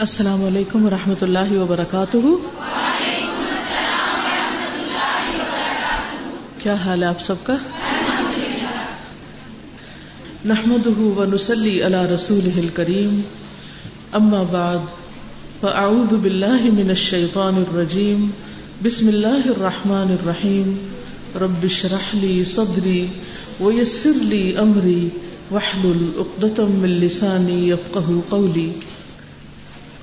السلام علیکم و رحمۃ اللہ وبرکاتہ۔ کیا حال ہے آپ سب کا؟ نحمد و نسلی اللہ رسول کریم اما بعد، فاعوذ باللہ من الشیطان الرجیم۔ بسم اللہ الرحمن الرحیم۔ رب اشرح لی صدری ویسر لی امری۔ واحلل عقدۃ من لسانی یفقهوا قولی۔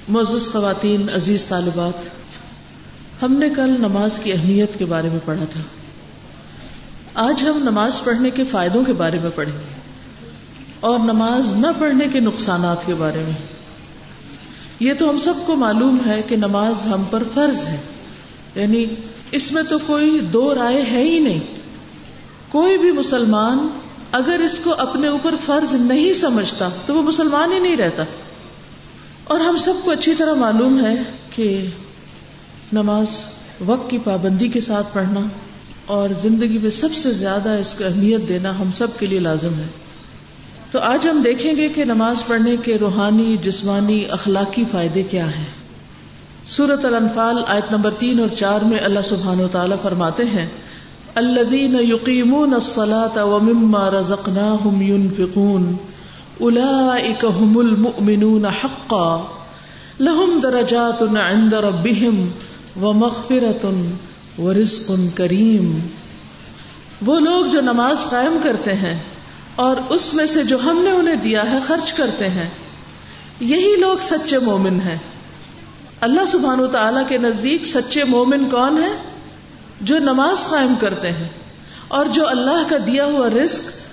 معزز خواتین، عزیز طالبات، ہم نے کل نماز کی اہمیت کے بارے میں پڑھا تھا۔ آج ہم نماز پڑھنے کے فائدوں کے بارے میں پڑھیں گے اور نماز نہ پڑھنے کے نقصانات کے بارے میں۔ یہ تو ہم سب کو معلوم ہے کہ نماز ہم پر فرض ہے۔ یعنی اس میں تو کوئی دو رائے ہے ہی نہیں۔ کوئی بھی مسلمان اگر اس کو اپنے اوپر فرض نہیں سمجھتا تو وہ مسلمان ہی نہیں رہتا۔ اور ہم سب کو اچھی طرح معلوم ہے کہ نماز وقت کی پابندی کے ساتھ پڑھنا اور زندگی میں سب سے زیادہ اس کو اہمیت دینا ہم سب کے لیے لازم ہے۔ تو آج ہم دیکھیں گے کہ نماز پڑھنے کے روحانی، جسمانی، اخلاقی فائدے کیا ہیں۔ سورت الانفال آیت نمبر تین اور چار میں اللہ سبحان و تعالیٰ فرماتے ہیں، الذین یقیمون الصلاة ومما رزقناہم ينفقون۔ هم المؤمنون حقا. لهم درجات عند ربهم ومغفرة ورزق کریم وہ لوگ جو نماز قائم کرتے ہیں اور اس میں سے جو ہم نے انہیں دیا ہے خرچ کرتے ہیں، یہی لوگ سچے مومن ہیں۔ اللہ سبحان و تعالی کے نزدیک سچے مومن کون ہے جو نماز قائم کرتے ہیں اور جو اللہ کا دیا ہوا رزق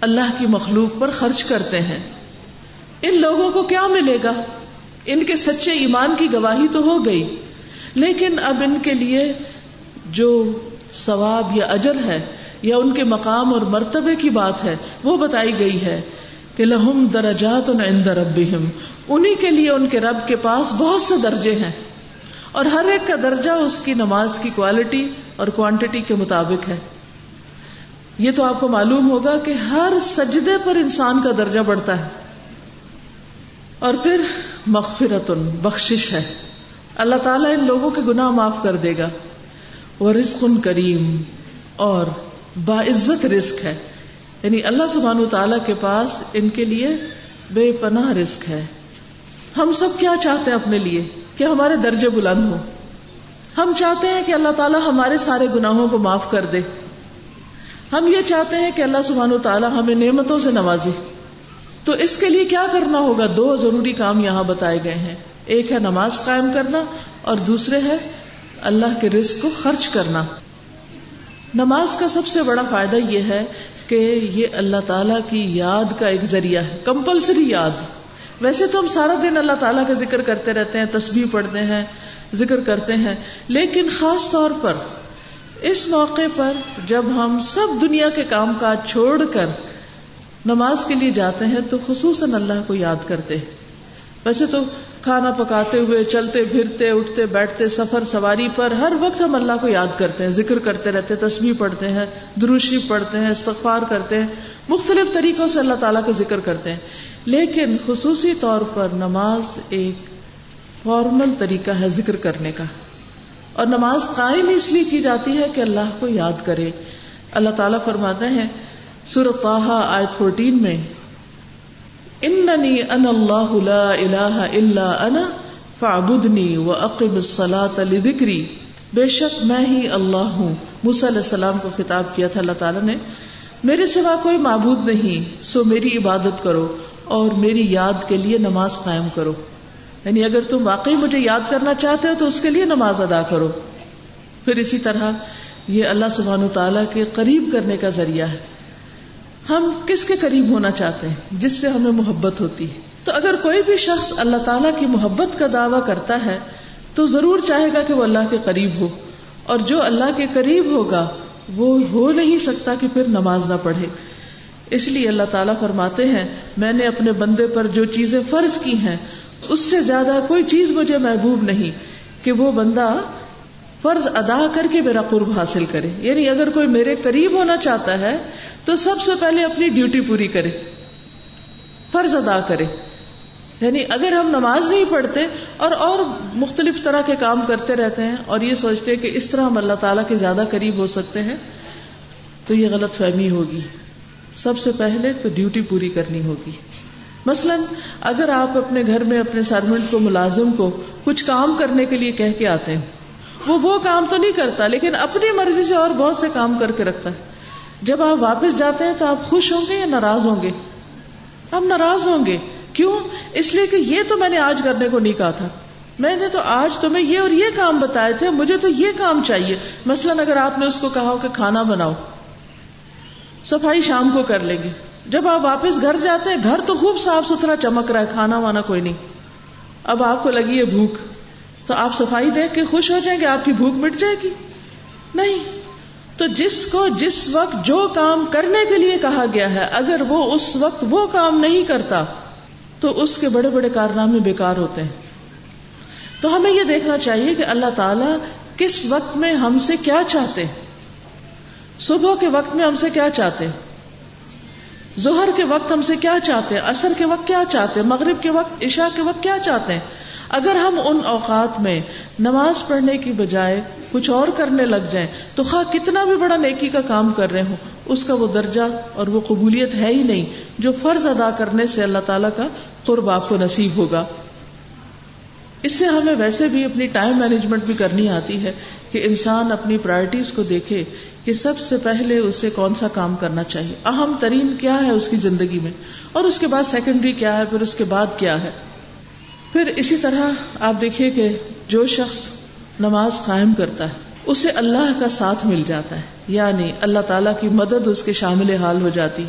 اللہ کی مخلوق پر خرچ کرتے ہیں۔ ان لوگوں کو کیا ملے گا؟ ان کے سچے ایمان کی گواہی تو ہو گئی، لیکن اب ان کے لیے جو ثواب یا اجر ہے یا ان کے مقام اور مرتبے کی بات ہے، وہ بتائی گئی ہے کہ لہم درجات عند ربہم۔ انہی کے لیے ان کے رب کے پاس بہت سے درجے ہیں اور ہر ایک کا درجہ اس کی نماز کی کوالٹی اور کوانٹٹی کے مطابق ہے۔ یہ تو آپ کو معلوم ہوگا کہ ہر سجدے پر انسان کا درجہ بڑھتا ہے۔ اور پھر مغفرت بخشش ہے۔ اللہ تعالیٰ ان لوگوں کے گناہ معاف کر دے گا۔ وہ رزق کریم اور باعزت رزق ہے۔ یعنی اللہ سبحان تعالیٰ کے پاس ان کے لیے بے پناہ رزق ہے۔ ہم سب کیا چاہتے ہیں اپنے لیے؟ کہ ہمارے درجے بلند ہوں۔ ہم چاہتے ہیں کہ اللہ تعالیٰ ہمارے سارے گناہوں کو معاف کر دے۔ ہم یہ چاہتے ہیں کہ اللہ سبحان و تعالیٰ ہمیں نعمتوں سے نوازے۔ تو اس کے لیے کیا کرنا ہوگا؟ دو ضروری کام یہاں بتائے گئے ہیں۔ ایک ہے نماز قائم کرنا اور دوسرے ہے اللہ کے رزق کو خرچ کرنا۔ نماز کا سب سے بڑا فائدہ یہ ہے کہ یہ اللہ تعالیٰ کی یاد کا ایک ذریعہ ہے، کمپلسری یاد۔ ویسے تو ہم سارا دن اللہ تعالیٰ کا ذکر کرتے رہتے ہیں، تسبیح پڑھتے ہیں، ذکر کرتے ہیں، لیکن خاص طور پر اس موقع پر جب ہم سب دنیا کے کام کاج چھوڑ کر نماز کے لیے جاتے ہیں تو خصوصاً اللہ کو یاد کرتے ہیں۔ ویسے تو کھانا پکاتے ہوئے، چلتے، پھرتے، اٹھتے، بیٹھتے، سفر، سواری پر ہر وقت ہم اللہ کو یاد کرتے ہیں۔ ذکر کرتے رہتے تصویر پڑھتے ہیں دروشی پڑھتے ہیں، استغفار کرتے ہیں۔ مختلف طریقوں سے اللہ تعالیٰ کا ذکر کرتے ہیں۔ لیکن خصوصی طور پر نماز ایک فارمل طریقہ ہے ذکر کرنے کا۔ اور نماز قائم اس لیے کی جاتی ہے کہ اللہ کو یاد کرے۔ اللہ تعالیٰ فرماتے ہیں سورت آئے فورٹین میں، اننی ان اللہ لا الہ الا انا فعبدنی و الصلاة لذکری۔ بے شک میں ہی اللہ ہوں۔ موسیٰ علیہ السلام کو خطاب کیا تھا، اللہ تعالیٰ نے، میرے سوا کوئی معبود نہیں، سو میری عبادت کرو اور میری یاد کے لیے نماز قائم کرو۔ یعنی اگر تم واقعی مجھے یاد کرنا چاہتے ہو تو اس کے لیے نماز ادا کرو۔ پھر اسی طرح یہ اللہ سبحان و تعالیٰ کے قریب کرنے کا ذریعہ ہے۔ ہم کس کے قریب ہونا چاہتے ہیں؟ جس سے ہمیں محبت ہوتی ہے۔ تو اگر کوئی بھی شخص اللہ تعالیٰ کی محبت کا دعویٰ کرتا ہے، تو ضرور چاہے گا کہ وہ اللہ کے قریب ہو۔ اور جو اللہ کے قریب ہوگا، وہ ہو نہیں سکتا کہ پھر نماز نہ پڑھے۔ اس لیے اللہ تعالیٰ فرماتے ہیں، میں نے اپنے بندے پر جو چیزیں فرض کی ہیں اس سے زیادہ کوئی چیز مجھے محبوب نہیں کہ وہ بندہ فرض ادا کر کے میرا قرب حاصل کرے۔ یعنی اگر کوئی میرے قریب ہونا چاہتا ہے تو سب سے پہلے اپنی ڈیوٹی پوری کرے، فرض ادا کرے۔ یعنی اگر ہم نماز نہیں پڑھتے اور اور مختلف طرح کے کام کرتے رہتے ہیں اور یہ سوچتے ہیں کہ اس طرح ہم اللہ تعالیٰ کے زیادہ قریب ہو سکتے ہیں، تو یہ غلط فہمی ہوگی۔ سب سے پہلے تو ڈیوٹی پوری کرنی ہوگی۔ مثلا اگر آپ اپنے گھر میں اپنے سروینٹ کو، ملازم کو کچھ کام کرنے کے لیے کہہ کے آتے ہیں، وہ وہ کام تو نہیں کرتا، لیکن اپنی مرضی سے اور بہت سے کام کر کے رکھتا ہے۔ جب آپ واپس جاتے ہیں تو آپ خوش ہوں گے یا ناراض ہوں گے؟ آپ ناراض ہوں گے۔ کیوں؟ اس لیے کہ یہ تو میں نے آج کرنے کو نہیں کہا تھا۔ میں نے تو آج تمہیں یہ اور یہ کام بتائے تھے، مجھے تو یہ کام چاہیے۔ مثلاً اگر آپ نے اس کو کہا ہو کہ کھانا بناؤ، صفائی شام کو کر لیں گے۔ جب آپ واپس گھر جاتے ہیں، گھر تو خوب صاف ستھرا چمک رہا ہے، کھانا وانا کوئی نہیں۔ اب آپ کو لگی ہے بھوک۔ تو آپ صفائی دیکھ کے خوش ہو جائیں گے، آپ کی بھوک مٹ جائے گی۔ نہیں۔ تو جس کو جس وقت جو کام کرنے کے لیے کہا گیا ہے، اگر وہ اس وقت وہ کام نہیں کرتا، تو اس کے بڑے بڑے کارنامے بیکار ہوتے ہیں۔ تو ہمیں یہ دیکھنا چاہیے کہ اللہ تعالی کس وقت میں ہم سے کیا چاہتے صبح کے وقت میں ہم سے کیا چاہتے ظہر کے وقت ہم سے کیا چاہتے ہیں؟ اثر کے وقت کیا چاہتے ہیں؟ مغرب کے وقت، عشاء کے وقت کیا چاہتے ہیں؟ اگر ہم ان اوقات میں نماز پڑھنے کی بجائے کچھ اور کرنے لگ جائیں، تو خواہ کتنا بھی بڑا نیکی کا کام کر رہے ہوں، اس کا وہ درجہ اور وہ قبولیت ہے ہی نہیں، جو فرض ادا کرنے سے اللہ تعالیٰ کا قرب آپ کو نصیب ہوگا۔ اس سے ہمیں ویسے بھی اپنی ٹائم مینجمنٹ بھی کرنی آتی ہے۔ کہ انسان اپنی پرائرٹیز کو دیکھے کہ سب سے پہلے اسے کون سا کام کرنا چاہیے؟ اہم ترین کیا ہے اس کی زندگی میں؟ اور اس کے بعد سیکنڈری کیا ہے؟ پھر اس کے بعد کیا ہے؟ پھر اسی طرح آپ دیکھیے کہ جو شخص نماز قائم کرتا ہے، اسے اللہ کا ساتھ مل جاتا ہے۔ یعنی اللہ تعالیٰ کی مدد اس کے شامل حال ہو جاتی۔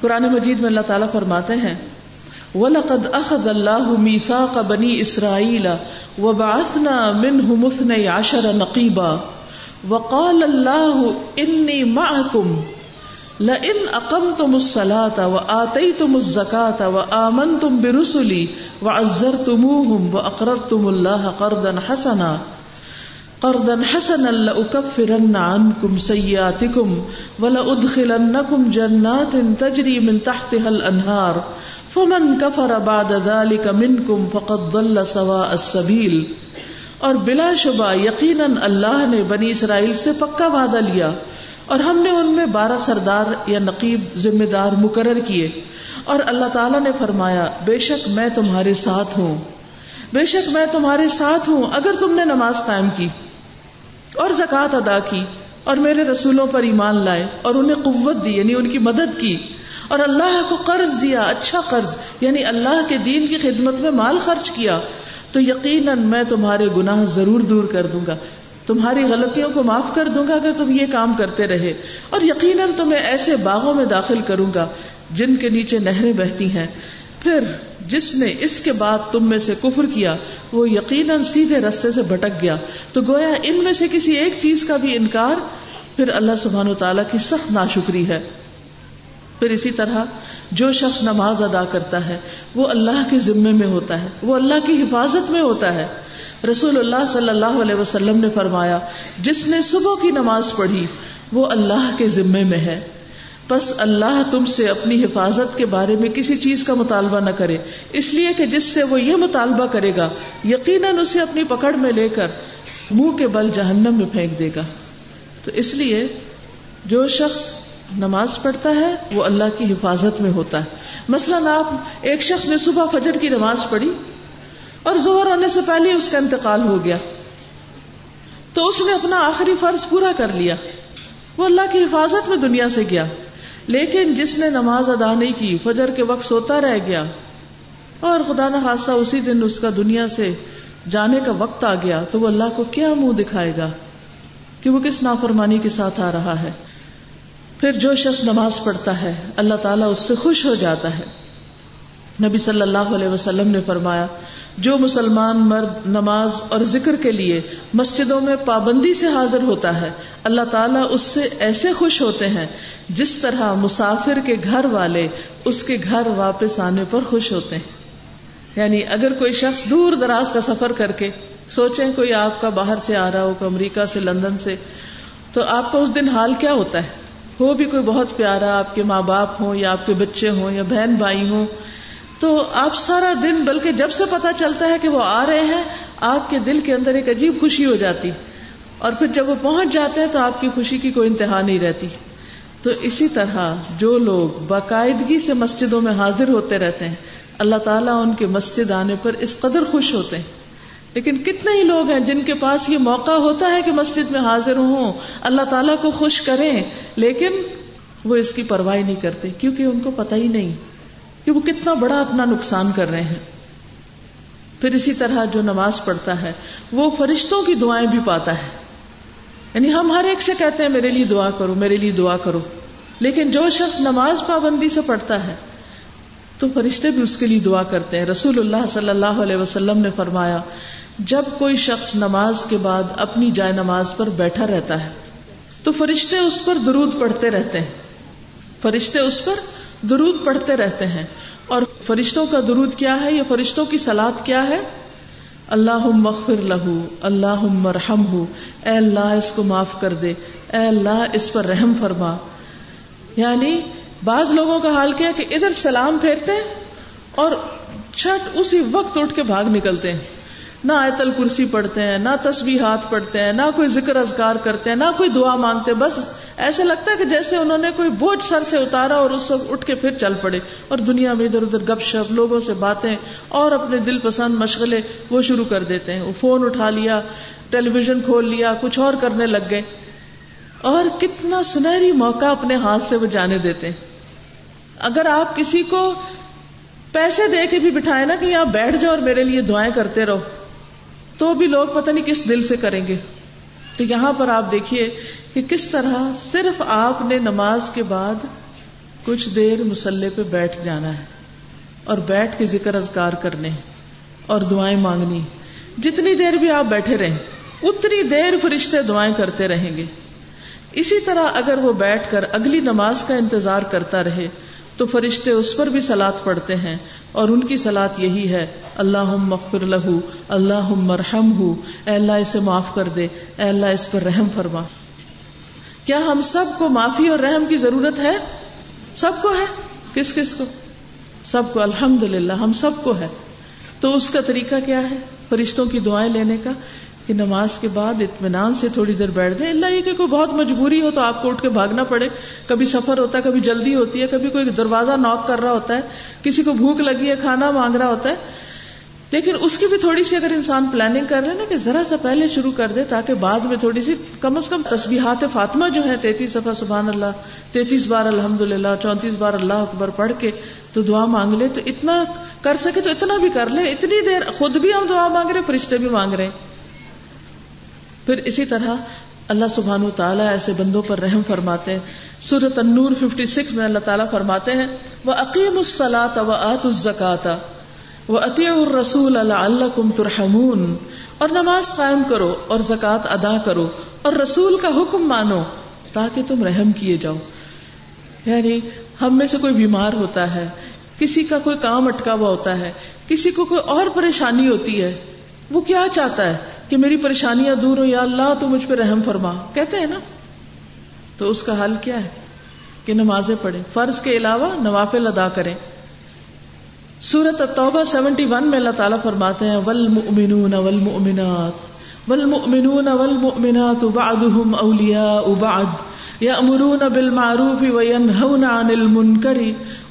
قرآن مجید میں اللہ تعالیٰ فرماتے ہیں وَلَقَدْ أَخَذَ اللَّهُ مِيثَاقَ بَنِي إِسْرَائِيلَ وَبَعَثْنَا مِنْهُمُ اثْنَيْ عَشَرَ نَقِيبًا وَقَالَ اللَّهُ إِنِّي مَعَكُمْ لَإِنْ أَقَمْتُمُ الصَّلَاةَ وَآتَيْتُمُ الزَّكَاةَ وَآمَنْتُمْ بِرُسُلِي وَعَزَّرْتُمُوهُمْ وَأَقْرَضْتُمُ اللَّهَ قَرْضًا حَسَنًا قرضا حسنا لأكفرن عنكم سيئاتكم ولأدخلنكم جنات تجري من تحتها الأنهار فمن كفر بعد ذلك منكم فقد ضل سواء السبيل اور بلا شبہ یقیناً اللہ نے بنی اسرائیل سے پکا وعدہ لیا اور ہم نے ان میں بارہ سردار یا نقیب ذمہ دار مقرر کیے۔ اور اللہ تعالیٰ نے فرمایا، بے شک میں تمہارے ساتھ ہوں۔ بے شک میں تمہارے ساتھ ہوں اگر تم نے نماز قائم کی اور زکوٰۃ ادا کی اور میرے رسولوں پر ایمان لائے اور انہیں قوت دی یعنی ان کی مدد کی۔ اور اللہ کو قرض دیا اچھا قرض یعنی اللہ کے دین کی خدمت میں مال خرچ کیا۔ تو یقیناً میں تمہارے گناہ ضرور دور کر دوں گا۔ تمہاری غلطیوں کو معاف کر دوں گا اگر تم یہ کام کرتے رہے۔ اور یقیناً تمہیں ایسے باغوں میں داخل کروں گا جن کے نیچے نہریں بہتی ہیں۔ پھر جس نے اس کے بعد تم میں سے کفر کیا، وہ یقیناً سیدھے رستے سے بھٹک گیا۔ تو گویا ان میں سے کسی ایک چیز کا بھی انکار؟ پھر اللہ سبحان و تعالیٰ کی سخت ناشکری ہے۔ پھر اسی طرح جو شخص نماز ادا کرتا ہے، وہ اللہ کے ذمے میں ہوتا ہے، وہ اللہ کی حفاظت میں ہوتا ہے۔ رسول اللہ صلی اللہ علیہ وسلم نے فرمایا، جس نے صبح کی نماز پڑھی، وہ اللہ کے ذمے میں ہے۔ بس اللہ تم سے اپنی حفاظت کے بارے میں کسی چیز کا مطالبہ نہ کرے۔ اس لیے کہ جس سے وہ یہ مطالبہ کرے گا، یقیناً اسے اپنی پکڑ میں لے کر منہ کے بل جہنم میں پھینک دے گا۔ تو اس لیے جو شخص نماز پڑھتا ہے، وہ اللہ کی حفاظت میں ہوتا ہے۔ مثلاً آپ ایک شخص نے صبح فجر کی نماز پڑھی اور زہر ہونے سے پہلے اس کا انتقال ہو گیا۔ تو اس نے اپنا آخری فرض پورا کر لیا۔ وہ اللہ کی حفاظت میں دنیا سے گیا۔ لیکن جس نے نماز ادا نہیں کی، فجر کے وقت سوتا رہ گیا۔ اور خدا نہ خاصہ اسی دن اس کا دنیا سے جانے کا وقت آ گیا۔ تو وہ اللہ کو کیا منہ دکھائے گا کہ وہ کس نافرمانی کے ساتھ آ رہا ہے؟ پھر جو شخص نماز پڑھتا ہے، اللہ تعالیٰ اس سے خوش ہو جاتا ہے۔ نبی صلی اللہ علیہ وسلم نے فرمایا، جو مسلمان مرد نماز اور ذکر کے لیے مسجدوں میں پابندی سے حاضر ہوتا ہے، اللہ تعالیٰ اس سے ایسے خوش ہوتے ہیں جس طرح مسافر کے گھر والے اس کے گھر واپس آنے پر خوش ہوتے ہیں۔ یعنی اگر کوئی شخص دور دراز کا سفر کر کے سوچیں کوئی آپ کا باہر سے آ رہا ہو، کوئی امریکہ سے، لندن سے، تو آپ کا اس دن حال کیا ہوتا ہے؟ ہو بھی کوئی بہت پیارا، آپ کے ماں باپ ہوں یا آپ کے بچے ہوں یا بہن بھائی ہوں، تو آپ سارا دن، بلکہ جب سے پتا چلتا ہے کہ وہ آ رہے ہیں، آپ کے دل کے اندر ایک عجیب خوشی ہو جاتی۔ اور پھر جب وہ پہنچ جاتے ہیں تو آپ کی خوشی کی کوئی انتہا نہیں رہتی۔ تو اسی طرح جو لوگ باقاعدگی سے مسجدوں میں حاضر ہوتے رہتے ہیں، اللہ تعالیٰ ان کے مسجد آنے پر اس قدر خوش ہوتے ہیں۔ لیکن کتنے ہی لوگ ہیں جن کے پاس یہ موقع ہوتا ہے کہ مسجد میں حاضر ہوں، اللہ تعالیٰ کو خوش کریں، لیکن وہ اس کی پرواہ نہیں کرتے، کیونکہ ان کو پتہ ہی نہیں کہ وہ کتنا بڑا اپنا نقصان کر رہے ہیں۔ پھر اسی طرح جو نماز پڑھتا ہے، وہ فرشتوں کی دعائیں بھی پاتا ہے۔ یعنی ہم ہر ایک سے کہتے ہیں، میرے لیے دعا کرو، میرے لیے دعا کرو۔ لیکن جو شخص نماز پابندی سے پڑھتا ہے، تو فرشتے بھی اس کے لیے دعا کرتے ہیں۔ رسول اللہ صلی اللہ علیہ وسلم نے فرمایا جب کوئی شخص نماز کے بعد اپنی جائے نماز پر بیٹھا رہتا ہے، تو فرشتے اس پر درود پڑھتے رہتے ہیں۔ فرشتے اس پر درود پڑھتے رہتے ہیں۔ اور فرشتوں کا درود کیا ہے یہ فرشتوں کی سلاد کیا ہے؟ اللہ مغفر لہو اللہ مرحم ہو اے اللہ، اس کو معاف کر دے۔ اے اللہ، اس پر رحم فرما۔ یعنی بعض لوگوں کا حال کیا کہ ادھر سلام پھیرتے اور چھٹ اسی وقت اٹھ کے بھاگ نکلتے ہیں۔ نہ آیت الکرسی پڑھتے ہیں، نہ تصویر ہاتھ پڑھتے ہیں، نہ کوئی ذکر اذکار کرتے ہیں، نہ کوئی دعا مانگتے ہیں، بس ایسے لگتا ہے کہ جیسے انہوں نے کوئی بوجھ سر سے اتارا اور اس وقت اٹھ کے پھر چل پڑے اور دنیا میں ادھر ادھر گپ شپ، لوگوں سے باتیں اور اپنے دل پسند مشغلے وہ شروع کر دیتے ہیں۔ وہ فون اٹھا لیا، ٹیلی ویژن کھول لیا، کچھ اور کرنے لگ گئے۔ اور کتنا سنہری موقع اپنے ہاتھ سے وہ جانے دیتے ہیں۔ اگر آپ کسی کو پیسے دے کے بھی بٹھائے نا کہ یہاں بیٹھ جاؤ اور میرے لیے دعائیں کرتے رہو۔ تو بھی لوگ پتہ نہیں کس دل سے کریں گے۔ تو یہاں پر آپ دیکھیے کہ کس طرح صرف آپ نے نماز کے بعد کچھ دیر مسلح پہ بیٹھ جانا ہے اور بیٹھ کے ذکر اذکار کرنے اور دعائیں مانگنی جتنی دیر بھی آپ بیٹھے رہیں، اتنی دیر فرشتے دعائیں کرتے رہیں گے۔ اسی طرح اگر وہ بیٹھ کر اگلی نماز کا انتظار کرتا رہے تو فرشتے اس پر بھی سلاد پڑھتے ہیں اور ان کی سلاد یہی ہے اللہ مغفر لہو اللہ مرحم ہو اے اللہ اسے معاف کر دے، اے اللہ اس پر رحم فرما۔ کیا ہم سب کو معافی اور رحم کی ضرورت ہے؟ سب کو ہے؟ کس کس کو؟ سب کو الحمد للہ ہم سب کو ہے۔ تو اس کا طریقہ کیا ہے؟ فرشتوں کی دعائیں لینے کا۔ کہ نماز کے بعد اطمینان سے تھوڑی دیر بیٹھ جائیں۔ اللہ یہ کہ کوئی بہت مجبوری ہو تو آپ کو اٹھ کے بھاگنا پڑے۔ کبھی سفر ہوتا ہے، کبھی جلدی ہوتی ہے، کبھی کوئی دروازہ ناک کر رہا ہوتا ہے، کسی کو بھوک لگی ہے، کھانا مانگ رہا ہوتا ہے۔ لیکن اس کی بھی تھوڑی سی اگر انسان پلاننگ کر رہے نا کہ ذرا سا پہلے شروع کر دے تاکہ بعد میں تھوڑی سی، کم از کم تصبیحات فاطمہ جو ہے تینتیس صفحہ، سبحان اللہ، تینتیس بار الحمد للہ چونتیس بار اللہ اکبر پڑھ کے تو دعا مانگ لے۔ تو اتنا کر سکے تو اتنا بھی کر لے۔ اتنی دیر خود بھی ہم دعا مانگ رہے فرشتے بھی مانگ رہے ہیں۔ پھر اسی طرح اللہ سبحان و تعالیٰ ایسے بندوں پر رحم فرماتے ہیں۔ سورت النور 56 میں اللہ تعالیٰ فرماتے ہیں وہ عقیم السلاط و آت الزکاتا وہ عطی الرسول اللہ ترحمون۔ اور نماز قائم کرو اور زکوٰۃ ادا کرو۔ اور رسول کا حکم مانو تاکہ تم رحم کیے جاؤ۔ یعنی ہم میں سے کوئی بیمار ہوتا ہے، کسی کا کوئی کام اٹکا ہوا ہوتا ہے، کسی کو کوئی اور پریشانی ہوتی ہے، وہ کیا چاہتا ہے؟ کہ میری پریشانیاں دور ہو یا اللہ تو مجھ پہ رحم فرما۔ کہتے ہیں نا؟ تو اس کا حل کیا ہے؟ کہ نمازیں پڑھیں۔ فرض کے علاوہ نوافل ادا کریں۔ سورت التوبہ سیونٹی ون میں اللہ تعالیٰ فرماتے ہیں، والمؤمنون والمؤمنات والمؤمنون والمؤمنات بعضهم اولیاء بعض یأمرون بالمعروف وینہون عن المنکر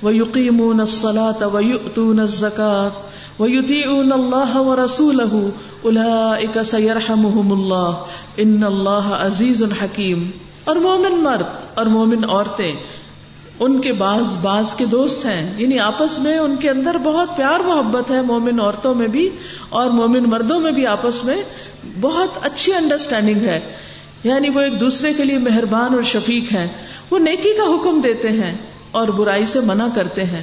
ویقیمون الصلاة ویؤتون الزکاة وَيُطِيعُونَ اللَّهَ وَرَسُولَهُ أُولَئِكَ سَيَرْحَمُهُمُ اللَّهُ إِنَّ اللَّهَ عَزِيزٌ حَكِيمٌ اور مومن مرد اور مومن عورتیں، ان کے بعض بعض کے دوست ہیں یعنی آپس میں ان کے اندر بہت پیار محبت ہے مومن عورتوں میں بھی اور مومن مردوں میں بھی آپس میں بہت اچھی انڈرسٹینڈنگ ہے۔ یعنی وہ ایک دوسرے کے لیے مہربان اور شفیق ہیں، وہ نیکی کا حکم دیتے ہیں اور برائی سے منع کرتے ہیں۔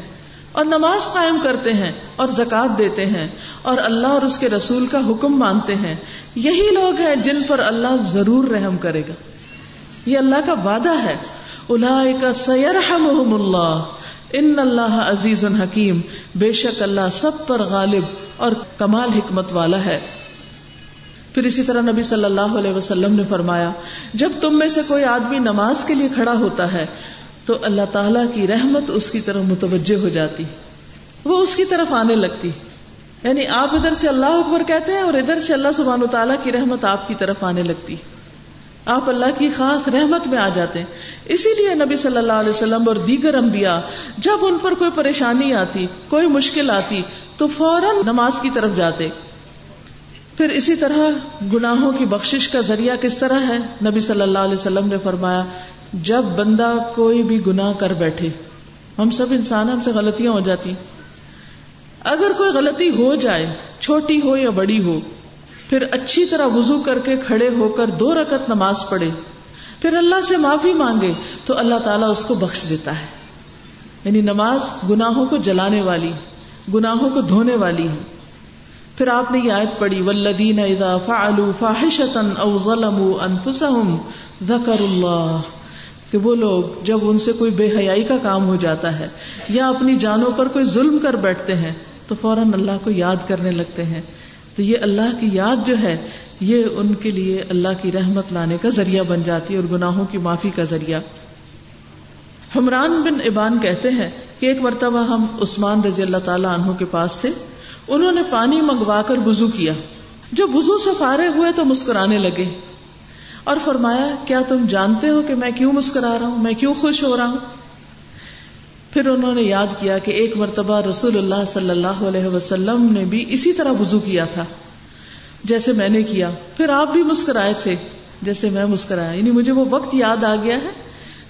اور نماز قائم کرتے ہیں اور زکات دیتے ہیں اور اللہ اور اس کے رسول کا حکم مانتے ہیں۔ یہی لوگ ہیں جن پر اللہ ضرور رحم کرے گا۔ یہ اللہ کا وعدہ ہے۔ کا سیرحم اللہ۔ ان اللہ عزیز الحکیم بے شک اللہ سب پر غالب اور کمال حکمت والا ہے۔ پھر اسی طرح نبی صلی اللہ علیہ وسلم نے فرمایا، جب تم میں سے کوئی آدمی نماز کے لیے کھڑا ہوتا ہے تو اللہ تعالیٰ کی رحمت اس کی طرف متوجہ ہو جاتی۔ وہ اس کی طرف آنے لگتی۔ یعنی آپ ادھر سے اللہ اکبر کہتے ہیں اور ادھر سے اللہ سبحان تعالیٰ کی رحمت آپ کی طرف آنے لگتی۔ آپ اللہ کی خاص رحمت میں آ جاتے۔ ہیں اسی لیے نبی صلی اللہ علیہ وسلم اور دیگر انبیاء، جب ان پر کوئی پریشانی آتی، کوئی مشکل آتی، تو فوراً نماز کی طرف جاتے۔ پھر اسی طرح گناہوں کی بخشش کا ذریعہ کس طرح ہے؟ نبی صلی اللہ علیہ وسلم نے فرمایا جب بندہ کوئی بھی گناہ کر بیٹھے، ہم سب انسان ہم سے غلطیاں ہو جاتی۔ اگر کوئی غلطی ہو جائے، چھوٹی ہو یا بڑی ہو، پھر اچھی طرح وضو کر کے کھڑے ہو کر دو رکت نماز پڑھے۔ پھر اللہ سے معافی مانگے، تو اللہ تعالیٰ اس کو بخش دیتا ہے۔ یعنی نماز گناہوں کو جلانے والی، گناہوں کو دھونے والی ہے۔ پھر آپ نے یہ آیت پڑھی ولدین اذا فعلوا فاحشتا او ظلموا انفسهم ذکر اللہ کہ وہ لوگ جب ان سے کوئی بے حیائی کا کام ہو جاتا ہے یا اپنی جانوں پر کوئی ظلم کر بیٹھتے ہیں تو فوراً اللہ کو یاد کرنے لگتے ہیں۔ تو یہ اللہ کی یاد جو ہے، یہ ان کے لیے اللہ کی رحمت لانے کا ذریعہ بن جاتی ہے اور گناہوں کی معافی کا ذریعہ۔ حمران بن ابان کہتے ہیں کہ ایک مرتبہ ہم عثمان رضی اللہ تعالیٰ عنہ کے پاس تھے۔ انہوں نے پانی منگوا کر وزو کیا۔ جب وزو سے فارغ ہوئے تو مسکرانے لگے۔ اور فرمایا، کیا تم جانتے ہو کہ میں کیوں مسکرا رہا ہوں؟ میں کیوں خوش ہو رہا ہوں؟ پھر انہوں نے یاد کیا کہ ایک مرتبہ رسول اللہ صلی اللہ علیہ وسلم نے بھی اسی طرح وزو کیا تھا، جیسے میں نے کیا۔ پھر آپ بھی مسکرائے تھے، جیسے میں مسکرایا۔ یعنی مجھے وہ وقت یاد آ گیا ہے،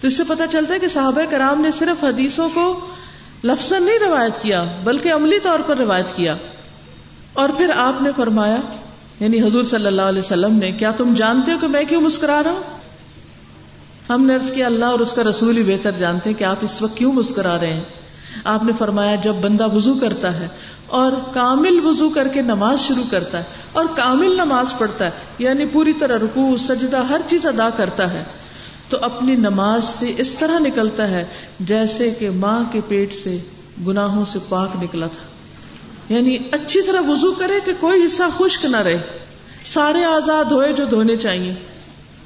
تو اس سے پتا چلتا ہے کہ صحابہ کرام نے صرف حدیثوں کو لفظ نہیں روایت کیا، بلکہ عملی طور پر روایت کیا۔ اور پھر آپ نے فرمایا یعنی حضور صلی اللہ علیہ وسلم نے، کیا تم جانتے ہو کہ میں کیوں مسکرا رہا ہوں؟ ہم نے کیا، اللہ اور اس کا رسول ہی بہتر جانتے ہیں کہ آپ اس وقت کیوں مسکرا رہے ہیں۔ آپ نے فرمایا، جب بندہ وضو کرتا ہے اور کامل وضو کر کے نماز شروع کرتا ہے اور کامل نماز پڑھتا ہے یعنی پوری طرح رکو سجدہ، ہر چیز ادا کرتا ہے، تو اپنی نماز سے اس طرح نکلتا ہے جیسے کہ ماں کے پیٹ سے، گناہوں سے پاک نکلا تھا۔ یعنی اچھی طرح وضو کرے کہ کوئی حصہ خشک نہ رہے۔ سارے آزاد ہوئے جو دھونے چاہیے۔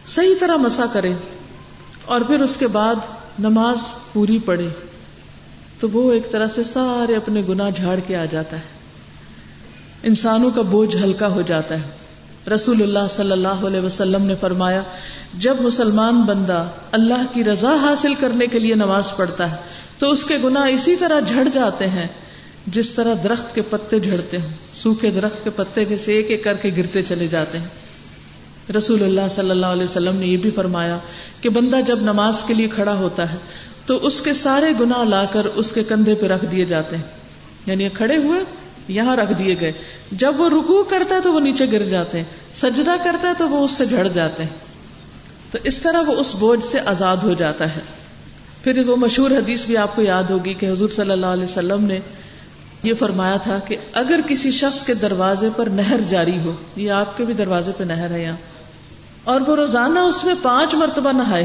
صحیح طرح مسا کرے۔ اور پھر اس کے بعد نماز پوری پڑے تو وہ ایک طرح سے سارے اپنے گنا جھاڑ کے آ جاتا ہے۔ انسانوں کا بوجھ ہلکا ہو جاتا ہے۔ رسول اللہ صلی اللہ علیہ وسلم نے فرمایا، جب مسلمان بندہ اللہ کی رضا حاصل کرنے کے لیے نماز پڑھتا ہے، تو اس کے گنا اسی طرح جھڑ جاتے ہیں۔ جس طرح درخت کے پتے جھڑتے ہیں، سوکھے درخت کے پتے سے ایک ایک کر کے گرتے چلے جاتے ہیں۔ رسول اللہ صلی اللہ علیہ وسلم نے یہ بھی فرمایا کہ بندہ جب نماز کے لیے کھڑا ہوتا ہے، تو اس کے سارے گنا لا کر اس کے کندھے پہ رکھ دیے جاتے ہیں۔ یعنی کھڑے ہوئے یہاں رکھ دیے گئے۔ جب وہ رکو کرتا ہے تو وہ نیچے گر جاتے ہیں، سجدہ کرتا ہے تو وہ اس سے جھڑ جاتے ہیں۔ تو اس طرح وہ اس بوجھ سے آزاد ہو جاتا ہے۔ پھر وہ مشہور حدیث بھی آپ کو یاد ہوگی کہ حضور صلی اللہ علیہ وسلم نے یہ فرمایا تھا کہ اگر کسی شخص کے دروازے پر نہر جاری ہو، یہ آپ کے بھی دروازے پہ نہر ہے یہاں، اور وہ روزانہ اس میں پانچ مرتبہ نہائے،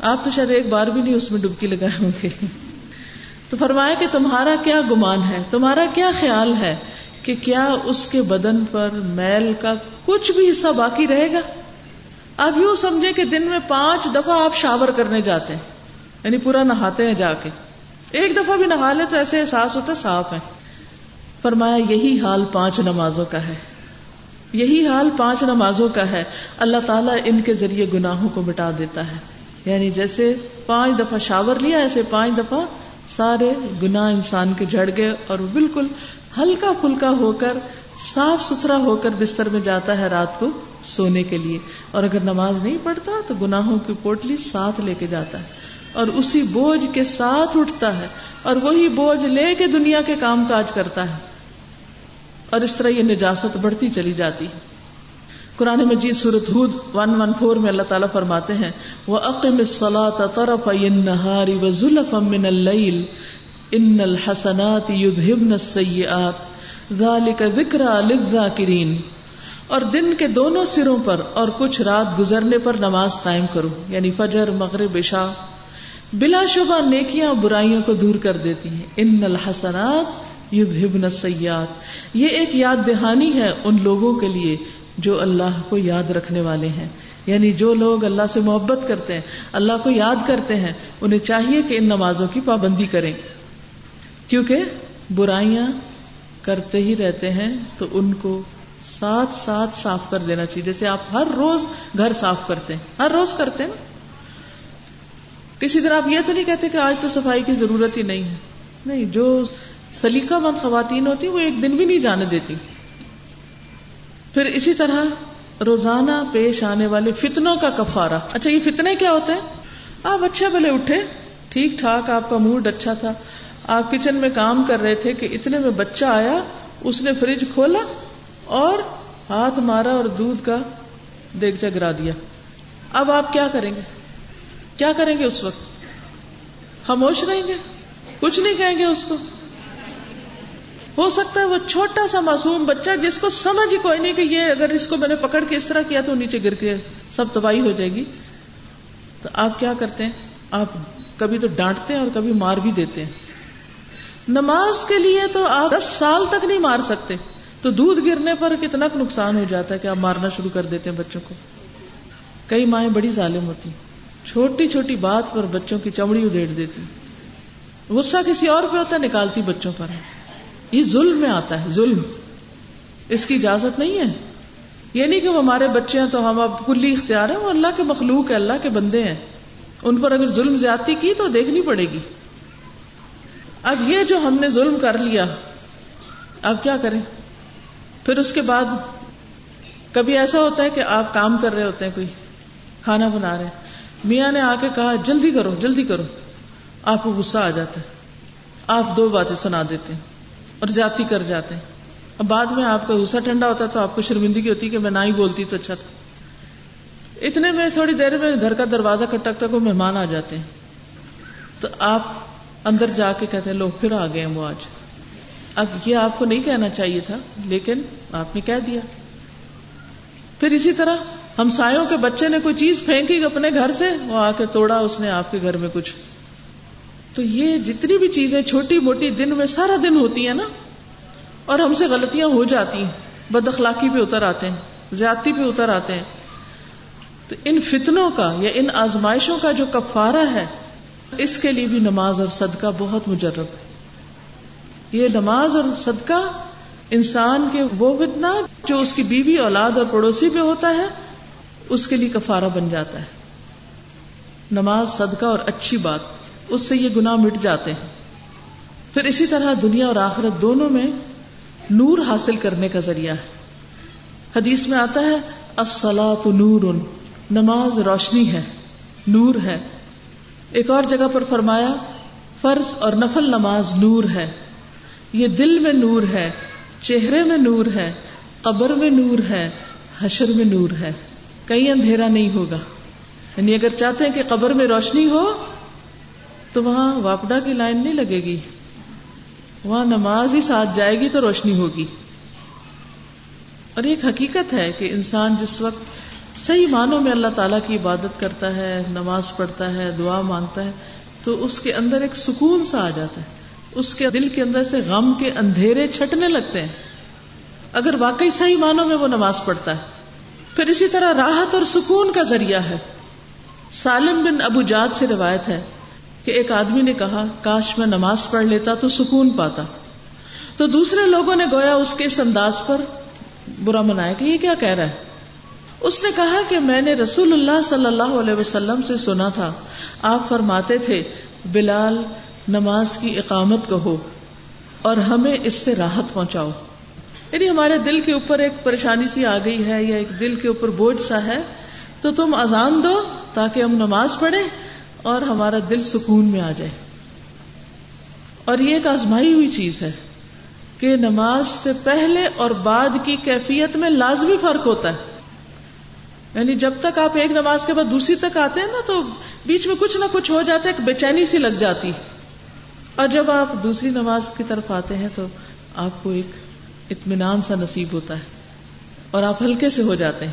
آپ تو شاید ایک بار بھی نہیں اس میں ڈبکی لگائے ہوں گے۔ تو فرمایا کہ تمہارا کیا گمان ہے؟ تمہارا کیا خیال ہے کہ کیا اس کے بدن پر میل کا کچھ بھی حصہ باقی رہے گا؟ آپ یوں سمجھے کہ دن میں پانچ دفعہ آپ شاور کرنے جاتے ہیں یعنی پورا نہاتے ہیں جا کے۔ ایک دفعہ بھی نہا لے تو ایسے احساس ہوتا ہے، صاف ہے۔ فرمایا یہی حال پانچ نمازوں کا ہے۔ یہی حال پانچ نمازوں کا ہے۔ اللہ تعالیٰ ان کے ذریعے گناہوں کو مٹا دیتا ہے۔ یعنی جیسے پانچ دفعہ شاور لیا، ایسے پانچ دفعہ سارے گنا انسان کے جڑ گئے اور بالکل ہلکا پھلکا ہو کر، صاف ستھرا ہو کر بستر میں جاتا ہے رات کو سونے کے لیے۔ اور اگر نماز نہیں پڑھتا تو گناہوں کی پوٹلی ساتھ لے کے جاتا ہے۔ اور اسی بوجھ کے ساتھ اٹھتا ہے اور وہی بوجھ لے کے دنیا کے کام کاج کرتا ہے اور اس طرح یہ نجاست بڑھتی چلی جاتی ہے۔ قرآن مجید سورت ہود ون ون فور میں اللہ تعالیٰ فرماتے ہیں وہ عقم صلاح طرف نہاری و ظلف من اللیل ان الحسنات یذہبن السیئات ذالک ذکرى للذاکرین اور دن کے دونوں سروں پر اور کچھ رات گزرنے پر نماز قائم کرو یعنی فجر، مغرب، عشاء۔ بلا شبہ نیکیاں برائیوں کو دور کر دیتی ہیں۔ ان الحسنات یذہبن السیئات۔ یہ ایک یاد دہانی ہے ان لوگوں کے لیے جو اللہ کو یاد رکھنے والے ہیں۔ یعنی جو لوگ اللہ سے محبت کرتے ہیں، اللہ کو یاد کرتے ہیں، انہیں چاہیے کہ ان نمازوں کی پابندی کریں۔ کیونکہ برائیاں کرتے ہی رہتے ہیں تو ان کو ساتھ ساتھ صاف کر دینا چاہیے۔ جیسے آپ ہر روز گھر صاف کرتے ہیں۔ ہر روز کرتے ہیں کسی طرح آپ یہ تو نہیں کہتے کہ آج تو صفائی کی ضرورت ہی نہیں ہے۔ نہیں، جو سلیقہ مند خواتین ہوتی وہ ایک دن بھی نہیں جانے دیتی۔ پھر اسی طرح روزانہ پیش آنے والے فتنوں کا کفارہ۔ اچھا یہ فتنے کیا ہوتے ہیں؟ آپ اچھے بھلے اٹھے، ٹھیک ٹھاک، آپ کا موڈ اچھا تھا۔ آپ کچن میں کام کر رہے تھے کہ اتنے میں بچہ آیا، اس نے فریج کھولا اور ہاتھ مارا اور دودھ کا دیکھ گرا دیا۔ اب آپ کیا کریں گے؟ کیا کریں گے اس وقت؟ خاموش رہیں گے؟ کچھ نہیں کہیں گے اس کو؟ ہو سکتا ہے وہ چھوٹا سا معصوم بچہ جس کو سمجھ ہی کوئی نہیں کہ یہ اگر اس کو میں نے پکڑ کے اس طرح کیا تو نیچے گر کے سب تباہی ہو جائے گی۔ تو آپ کیا کرتے ہیں؟ آپ کبھی تو ڈانٹتے ہیں اور کبھی مار بھی دیتے ہیں۔ نماز کے لیے تو آپ دس سال تک نہیں مار سکتے۔ تو دودھ گرنے پر کتنا نقصان ہو جاتا ہے کہ آپ مارنا شروع کر دیتے ہیں بچوں کو۔ کئی مائیں بڑی ظالم ہوتی چھوٹی چھوٹی بات پر بچوں کی چمڑی ادھیڑ دیتی۔ غصہ کسی اور پہ ہوتا ہے، نکالتی بچوں پر۔ یہ ظلم میں آتا ہے، ظلم۔ اس کی اجازت نہیں ہے۔ یہ نہیں کہ وہ ہمارے بچے ہیں تو ہم اب کلی اختیار ہیں، وہ اللہ کے مخلوق ہے اللہ کے بندے ہیں۔ ان پر اگر ظلم زیادتی کی تو دیکھنی پڑے گی۔ اب یہ جو ہم نے ظلم کر لیا، اب کیا کریں؟ پھر اس کے بعد کبھی ایسا ہوتا ہے کہ آپ کام کر رہے ہوتے ہیں، کوئی کھانا بنا رہے ہیں۔ میاں نے آ کے کہا، جلدی کرو جلدی کرو۔ آپ کو غصہ آ جاتا ہے۔ آپ دو باتیں سنا دیتے ہیں اور زیادتی کر جاتے ہیں۔ اب بعد میں آپ کا غصہ ٹھنڈا ہوتا ہے تو آپ کو شرمندگی ہوتی کہ میں نہ ہی بولتی تو اچھا تھا۔ اتنے میں تھوڑی دیر میں گھر کا دروازہ کھٹکتا کوئی مہمان آ جاتے ہیں۔ تو آپ اندر جا کے کہتے ہیں، لوگ پھر آ گئے وہ آج۔ اب یہ آپ کو نہیں کہنا چاہیے تھا، لیکن آپ نے کہہ دیا۔ پھر اسی طرح ہم سایوں کے بچے نے کوئی چیز پھینکی اپنے گھر سے، وہ آ کے توڑا، اس نے آپ کے گھر میں کچھ۔ تو یہ جتنی بھی چیزیں چھوٹی موٹی دن میں سارا دن ہوتی ہیں نا، اور ہم سے غلطیاں ہو جاتی ہیں۔ بد اخلاقی پہ اتر آتے ہیں، زیادتی پہ اتر آتے ہیں۔ تو ان فتنوں کا یا ان آزمائشوں کا جو کفارہ ہے، اس کے لیے بھی نماز اور صدقہ بہت مجرب ہے۔ یہ نماز اور صدقہ انسان کے وہ فتنا جو اس کی بیوی، اولاد اور پڑوسی پہ ہوتا ہے اس کے لیے کفارہ بن جاتا ہے۔ نماز صدقہ اور اچھی بات، اس سے یہ گناہ مٹ جاتے ہیں۔ پھر اسی طرح دنیا اور آخرت دونوں میں نور حاصل کرنے کا ذریعہ ہے۔ حدیث میں آتا ہے تو نور، نماز روشنی ہے، نور ہے۔ ایک اور جگہ پر فرمایا، فرض اور نفل نماز نور ہے۔ یہ دل میں نور ہے، چہرے میں نور ہے، قبر میں نور ہے، حشر میں نور ہے۔ کہیں اندھیرا نہیں ہوگا۔ یعنی اگر چاہتے ہیں کہ قبر میں روشنی ہو، تو وہاں واپڈا کی لائن نہیں لگے گی۔ وہاں نماز ہی ساتھ جائے گی تو روشنی ہوگی۔ اور ایک حقیقت ہے کہ انسان جس وقت صحیح معنوں میں اللہ تعالیٰ کی عبادت کرتا ہے، نماز پڑھتا ہے، دعا مانگتا ہے، تو اس کے اندر ایک سکون سا آ جاتا ہے۔ اس کے دل کے اندر سے غم کے اندھیرے چھٹنے لگتے ہیں۔ اگر واقعی صحیح معنوں میں وہ نماز پڑھتا ہے پھر اسی طرح راحت اور سکون کا ذریعہ ہے۔ سالم بن ابو جاد سے روایت ہے کہ ایک آدمی نے کہا، کاش میں نماز پڑھ لیتا تو سکون پاتا۔ تو دوسرے لوگوں نے گویا اس کے اس انداز پر برا منایا کہ یہ کیا کہہ رہا ہے؟ اس نے کہا کہ میں نے رسول اللہ صلی اللہ علیہ وسلم سے سنا تھا، آپ فرماتے تھے، بلال نماز کی اقامت کہو اور ہمیں اس سے راحت پہنچاؤ۔ یعنی ہمارے دل کے اوپر ایک پریشانی سی آ گئی ہے یا ایک دل کے اوپر بوجھ سا ہے، تو تم اذان دو تاکہ ہم نماز پڑھیں اور ہمارا دل سکون میں آ جائے۔ اور یہ ایک آزمائی ہوئی چیز ہے کہ نماز سے پہلے اور بعد کی کیفیت میں لازمی فرق ہوتا ہے۔ یعنی جب تک آپ ایک نماز کے بعد دوسری تک آتے ہیں نا، تو بیچ میں کچھ نہ کچھ ہو جاتا ہے، ایک بے چینی سی لگ جاتی۔ اور جب آپ دوسری نماز کی طرف آتے ہیں، تو آپ کو ایک اطمینان سا نصیب ہوتا ہے اور آپ ہلکے سے ہو جاتے ہیں۔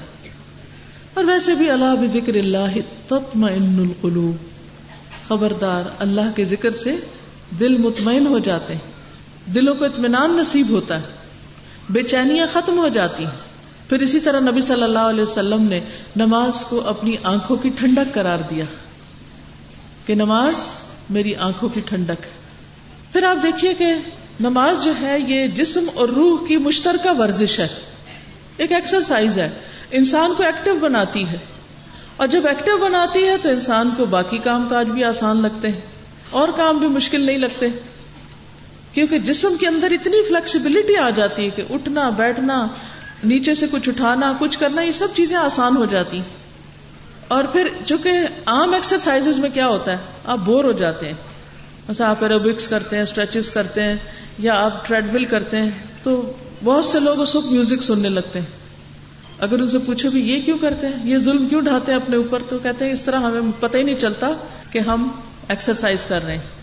اور ویسے بھی اللہ بکر اللہ تطمئن القلوب۔ خبردار اللہ کے ذکر سے دل مطمئن ہو جاتے ہیں۔ دلوں کو اطمینان نصیب ہوتا ہے۔ بے چینیاں ختم ہو جاتی ہیں۔ پھر اسی طرح نبی صلی اللہ علیہ وسلم نے نماز کو اپنی آنکھوں کی ٹھنڈک قرار دیا۔ کہ نماز میری آنکھوں کی ٹھنڈک پھر آپ دیکھیے کہ نماز جو ہے یہ جسم اور روح کی مشترکہ ورزش ہے۔ ایک ایکسرسائز ہے۔ انسان کو ایکٹیو بناتی ہے۔ اور جب ایکٹیو بناتی ہے تو انسان کو باقی کام کاج بھی آسان لگتے ہیں۔ اور کام بھی مشکل نہیں لگتے۔ کیونکہ جسم کے اندر اتنی فلیکسیبلٹی آ جاتی ہے کہ اٹھنا، بیٹھنا، نیچے سے کچھ اٹھانا، کچھ کرنا، یہ سب چیزیں آسان ہو جاتی۔ اور پھر چونکہ عام ایکسرسائز میں کیا ہوتا ہے؟ آپ بور ہو جاتے ہیں۔ جیسا آپ ایروبکس کرتے ہیں اسٹریچز کرتے ہیں۔ یا آپ ٹریڈ مل کرتے ہیں، تو بہت سے لوگ اس وقت میوزک سننے لگتے ہیں۔ اگر ان سے پوچھو بھی یہ کیوں کرتے ہیں، یہ ظلم کیوں ڈھاتے ہیں اپنے اوپر، تو کہتے ہیں اس طرح ہمیں پتہ ہی نہیں چلتا کہ ہم ایکسرسائز کر رہے ہیں۔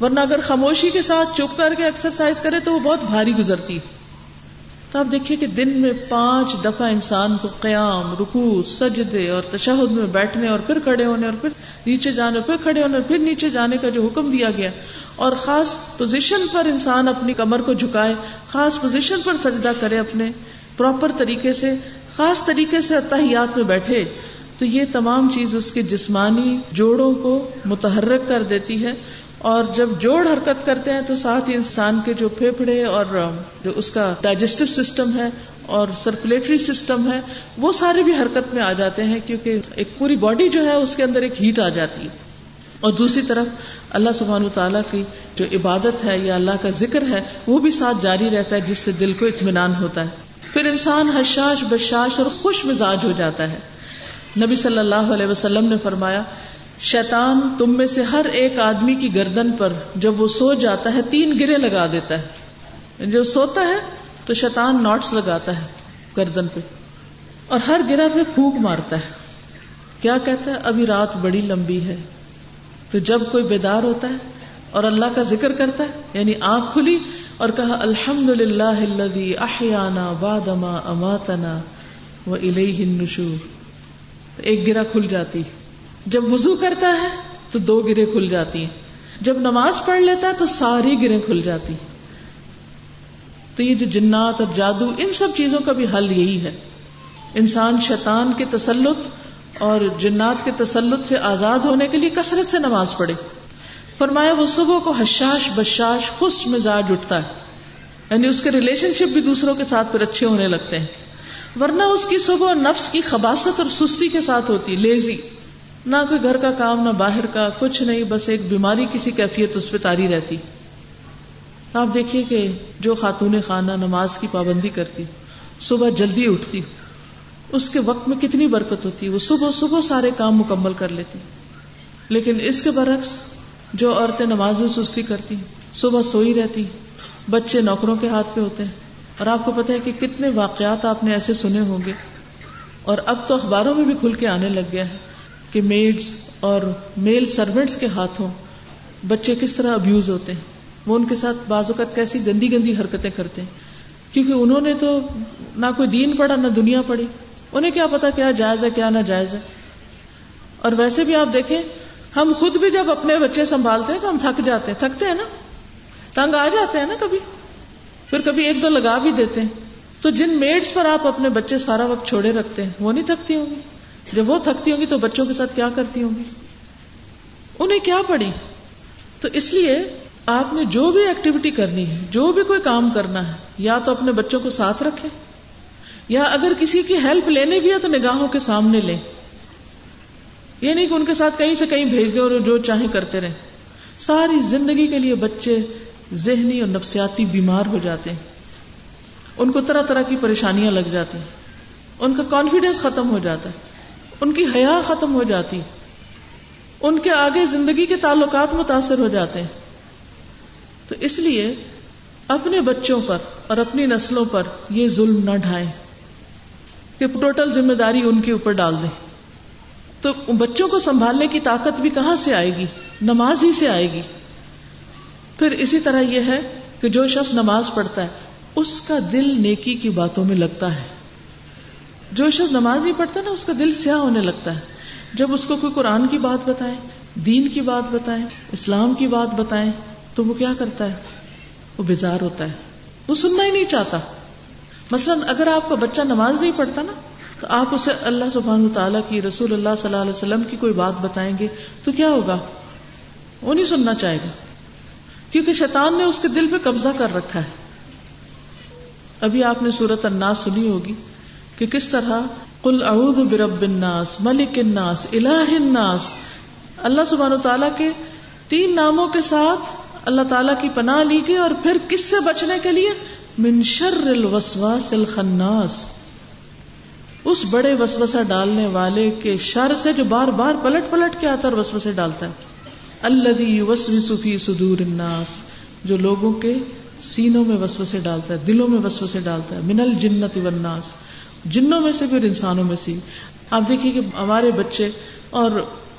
ورنہ اگر خاموشی کے ساتھ چپ کر کے ایکسرسائز کرے تو وہ بہت بھاری گزرتی تو آپ دیکھیے کہ دن میں پانچ دفعہ انسان کو قیام رکو سجدے اور تشہد میں بیٹھنے اور پھر کھڑے ہونے اور پھر نیچے جانے، پھر کھڑے ہونے اور پھر نیچے جانے کا جو حکم دیا گیا اور خاص پوزیشن پر انسان اپنی کمر کو جھکائے، خاص پوزیشن پر سجدہ کرے اپنے پراپر طریقے سے، خاص طریقے سے اتحیات میں بیٹھے، تو یہ تمام چیز اس کے جسمانی جوڑوں کو متحرک کر دیتی ہے۔ اور جب جوڑ حرکت کرتے ہیں تو ساتھ ہی انسان کے جو پھیپڑے اور جو اس کا ڈائجسٹو سسٹم ہے اور سرکولیٹری سسٹم ہے، وہ سارے بھی حرکت میں آ جاتے ہیں کیونکہ ایک پوری باڈی جو ہے اس کے اندر ایک ہیٹ آ جاتی ہے۔ اور دوسری طرف اللہ سبحان تعالیٰ کی جو عبادت ہے یا اللہ کا ذکر ہے، وہ بھی ساتھ جاری رہتا ہے، جس سے دل کو اطمینان ہوتا ہے۔ پھر انسان حشاش، بشاش اور خوش مزاج ہو جاتا ہے۔ نبی صلی اللہ علیہ وسلم نے فرمایا، شیطان تم میں سے ہر ایک آدمی کی گردن پر جب وہ سو جاتا ہے، تین گرے لگا دیتا ہے۔ جب سوتا ہے تو شیطان نوٹس لگاتا ہے گردن پہ۔ اور ہر گرا پہ پھونک مارتا ہے۔ کیا کہتا ہے؟ ابھی رات بڑی لمبی ہے۔ تو جب کوئی بیدار ہوتا ہے اور اللہ کا ذکر کرتا ہے یعنی آنکھ کھلی اور کہا الحمد للہ احیانا بادما اماتنا و النشور۔ ایک گرا کھل جاتی۔ جب وضو کرتا ہے تو دو گرے کھل جاتی ہیں۔ جب نماز پڑھ لیتا ہے تو ساری گریں کھل جاتی۔ تو یہ جو جنات اور جادو، ان سب چیزوں کا بھی حل یہی ہے۔ انسان شیطان کے تسلط اور جنات کے تسلط سے آزاد ہونے کے لیے کثرت سے نماز پڑھے۔ فرمایا، وہ صبح کو حشاش بشاش خوش مزاج اٹھتا ہے۔ یعنی اس کے ریلیشن شپ بھی دوسروں کے ساتھ پھر اچھے ہونے لگتے ہیں۔ ورنہ اس کی صبح نفس کی خباست اور سستی کے ساتھ ہوتی، لیزی۔ نہ کوئی گھر کا کام، نہ باہر کا، کچھ نہیں، بس ایک بیماری کسی کیفیت اس پہ تاری رہتی۔ تو آپ دیکھیے کہ جو خاتون خانہ نماز کی پابندی کرتی، صبح جلدی اٹھتی۔ اس کے وقت میں کتنی برکت ہوتی وہ صبح صبح سارے کام مکمل کر لیتی لیکن اس کے برعکس جو عورتیں نماز میں سستی کرتی صبح سوئی رہتی بچے نوکروں کے ہاتھ پہ ہوتے ہیں۔ اور آپ کو پتا ہے کہ کتنے واقعات آپ نے ایسے سنے ہوں گے۔ اور اب تو اخباروں میں بھی کھل کے آنے لگ گیا ہے کہ میڈز اور میل سروینٹس کے ہاتھوں بچے کس طرح ابیوز ہوتے ہیں۔ وہ ان کے ساتھ بعض اوقات کیسی گندی گندی حرکتیں کرتے ہیں۔ کیونکہ انہوں نے تو نہ کوئی دین پڑھا، نہ دنیا پڑھی۔ انہیں کیا پتا کیا جائز ہے، کیا نہ جائز ہے؟ اور ویسے بھی آپ دیکھیں، ہم خود بھی جب اپنے بچے سنبھالتے ہیں تو ہم تھک جاتے ہیں، تھکتے ہیں نا؟ تنگ آ جاتے ہیں نا کبھی؟ پھر کبھی ایک دو لگا بھی دیتے ہیں۔ تو جن میڈس پر آپ اپنے بچے سارا وقت چھوڑے رکھتے ہیں، وہ نہیں تھکتی ہوں گی؟ جب وہ تھکتی ہوں گی تو بچوں کے ساتھ کیا کرتی ہوں گی؟ انہیں کیا پڑی؟ تو اس لیے آپ نے جو بھی ایکٹیویٹی کرنی ہے، جو بھی کوئی کام کرنا ہے، یا تو اپنے بچوں کو ساتھ رکھے یا اگر کسی کی ہیلپ لینے بھی ہے تو نگاہوں کے سامنے لیں یہ نہیں کہ ان کے ساتھ کہیں سے کہیں بھیج دیں اور جو چاہیں کرتے رہیں۔ ساری زندگی کے لیے بچے ذہنی اور نفسیاتی بیمار ہو جاتے ہیں۔ ان کو طرح طرح کی پریشانیاں لگ جاتی ہیں۔ ان کا کانفیڈینس ختم ہو جاتا ہے۔ ان کی حیا ختم ہو جاتی ان کے آگے زندگی کے تعلقات متاثر ہو جاتے ہیں۔ تو اس لیے اپنے بچوں پر اور اپنی نسلوں پر یہ ظلم نہ ڈھائیں۔ کہ ٹوٹل ذمہ داری ان کے اوپر ڈال دیں۔ تو بچوں کو سنبھالنے کی طاقت بھی کہاں سے آئے گی؟ نماز ہی سے آئے گی۔ پھر اسی طرح یہ ہے کہ جو شخص نماز پڑھتا ہے، اس کا دل نیکی کی باتوں میں لگتا ہے۔ جو شخص نماز نہیں پڑھتا نا، اس کا دل سیاہ ہونے لگتا ہے۔ جب اس کو کوئی قرآن کی بات بتائے دین کی بات بتائیں، اسلام کی بات بتائیں، تو وہ کیا کرتا ہے؟ وہ بیزار ہوتا ہے۔ وہ سننا ہی نہیں چاہتا۔ مثلاً اگر آپ کا بچہ نماز نہیں پڑھتا نا، تو آپ اسے اللہ سبحان تعالیٰ کی، رسول اللہ صلی اللہ علیہ وسلم کی کوئی بات بتائیں گے، تو کیا ہوگا؟ وہ نہیں سننا چاہے گا۔ کیونکہ شیطان نے اس کے دل پہ قبضہ کر رکھا ہے۔ ابھی آپ نے صورت الناس سنی ہوگی کہ کس طرح کل اعوذ برب الناس، ملک الناس الہ الناس۔ اللہ سبحان تعالیٰ کے تین ناموں کے ساتھ اللہ تعالیٰ کی پناہ لی گئی اور پھر کس سے بچنے کے لیے؟ من شر الوسواس الخناس۔ اس بڑے وسوسہ ڈالنے والے کے شر سے جو بار بار پلٹ پلٹ کے آتا اور وسوسے ڈالتا ہے۔ اللہ وسوس فی صدور الناس۔ جو لوگوں کے سینوں میں وسوسے ڈالتا ہے، دلوں میں وسوسے ڈالتا ہے۔ من الجنت والناس۔ جنوں میں سے بھی اور انسانوں میں سے۔ آپ دیکھیے کہ ہمارے بچے اور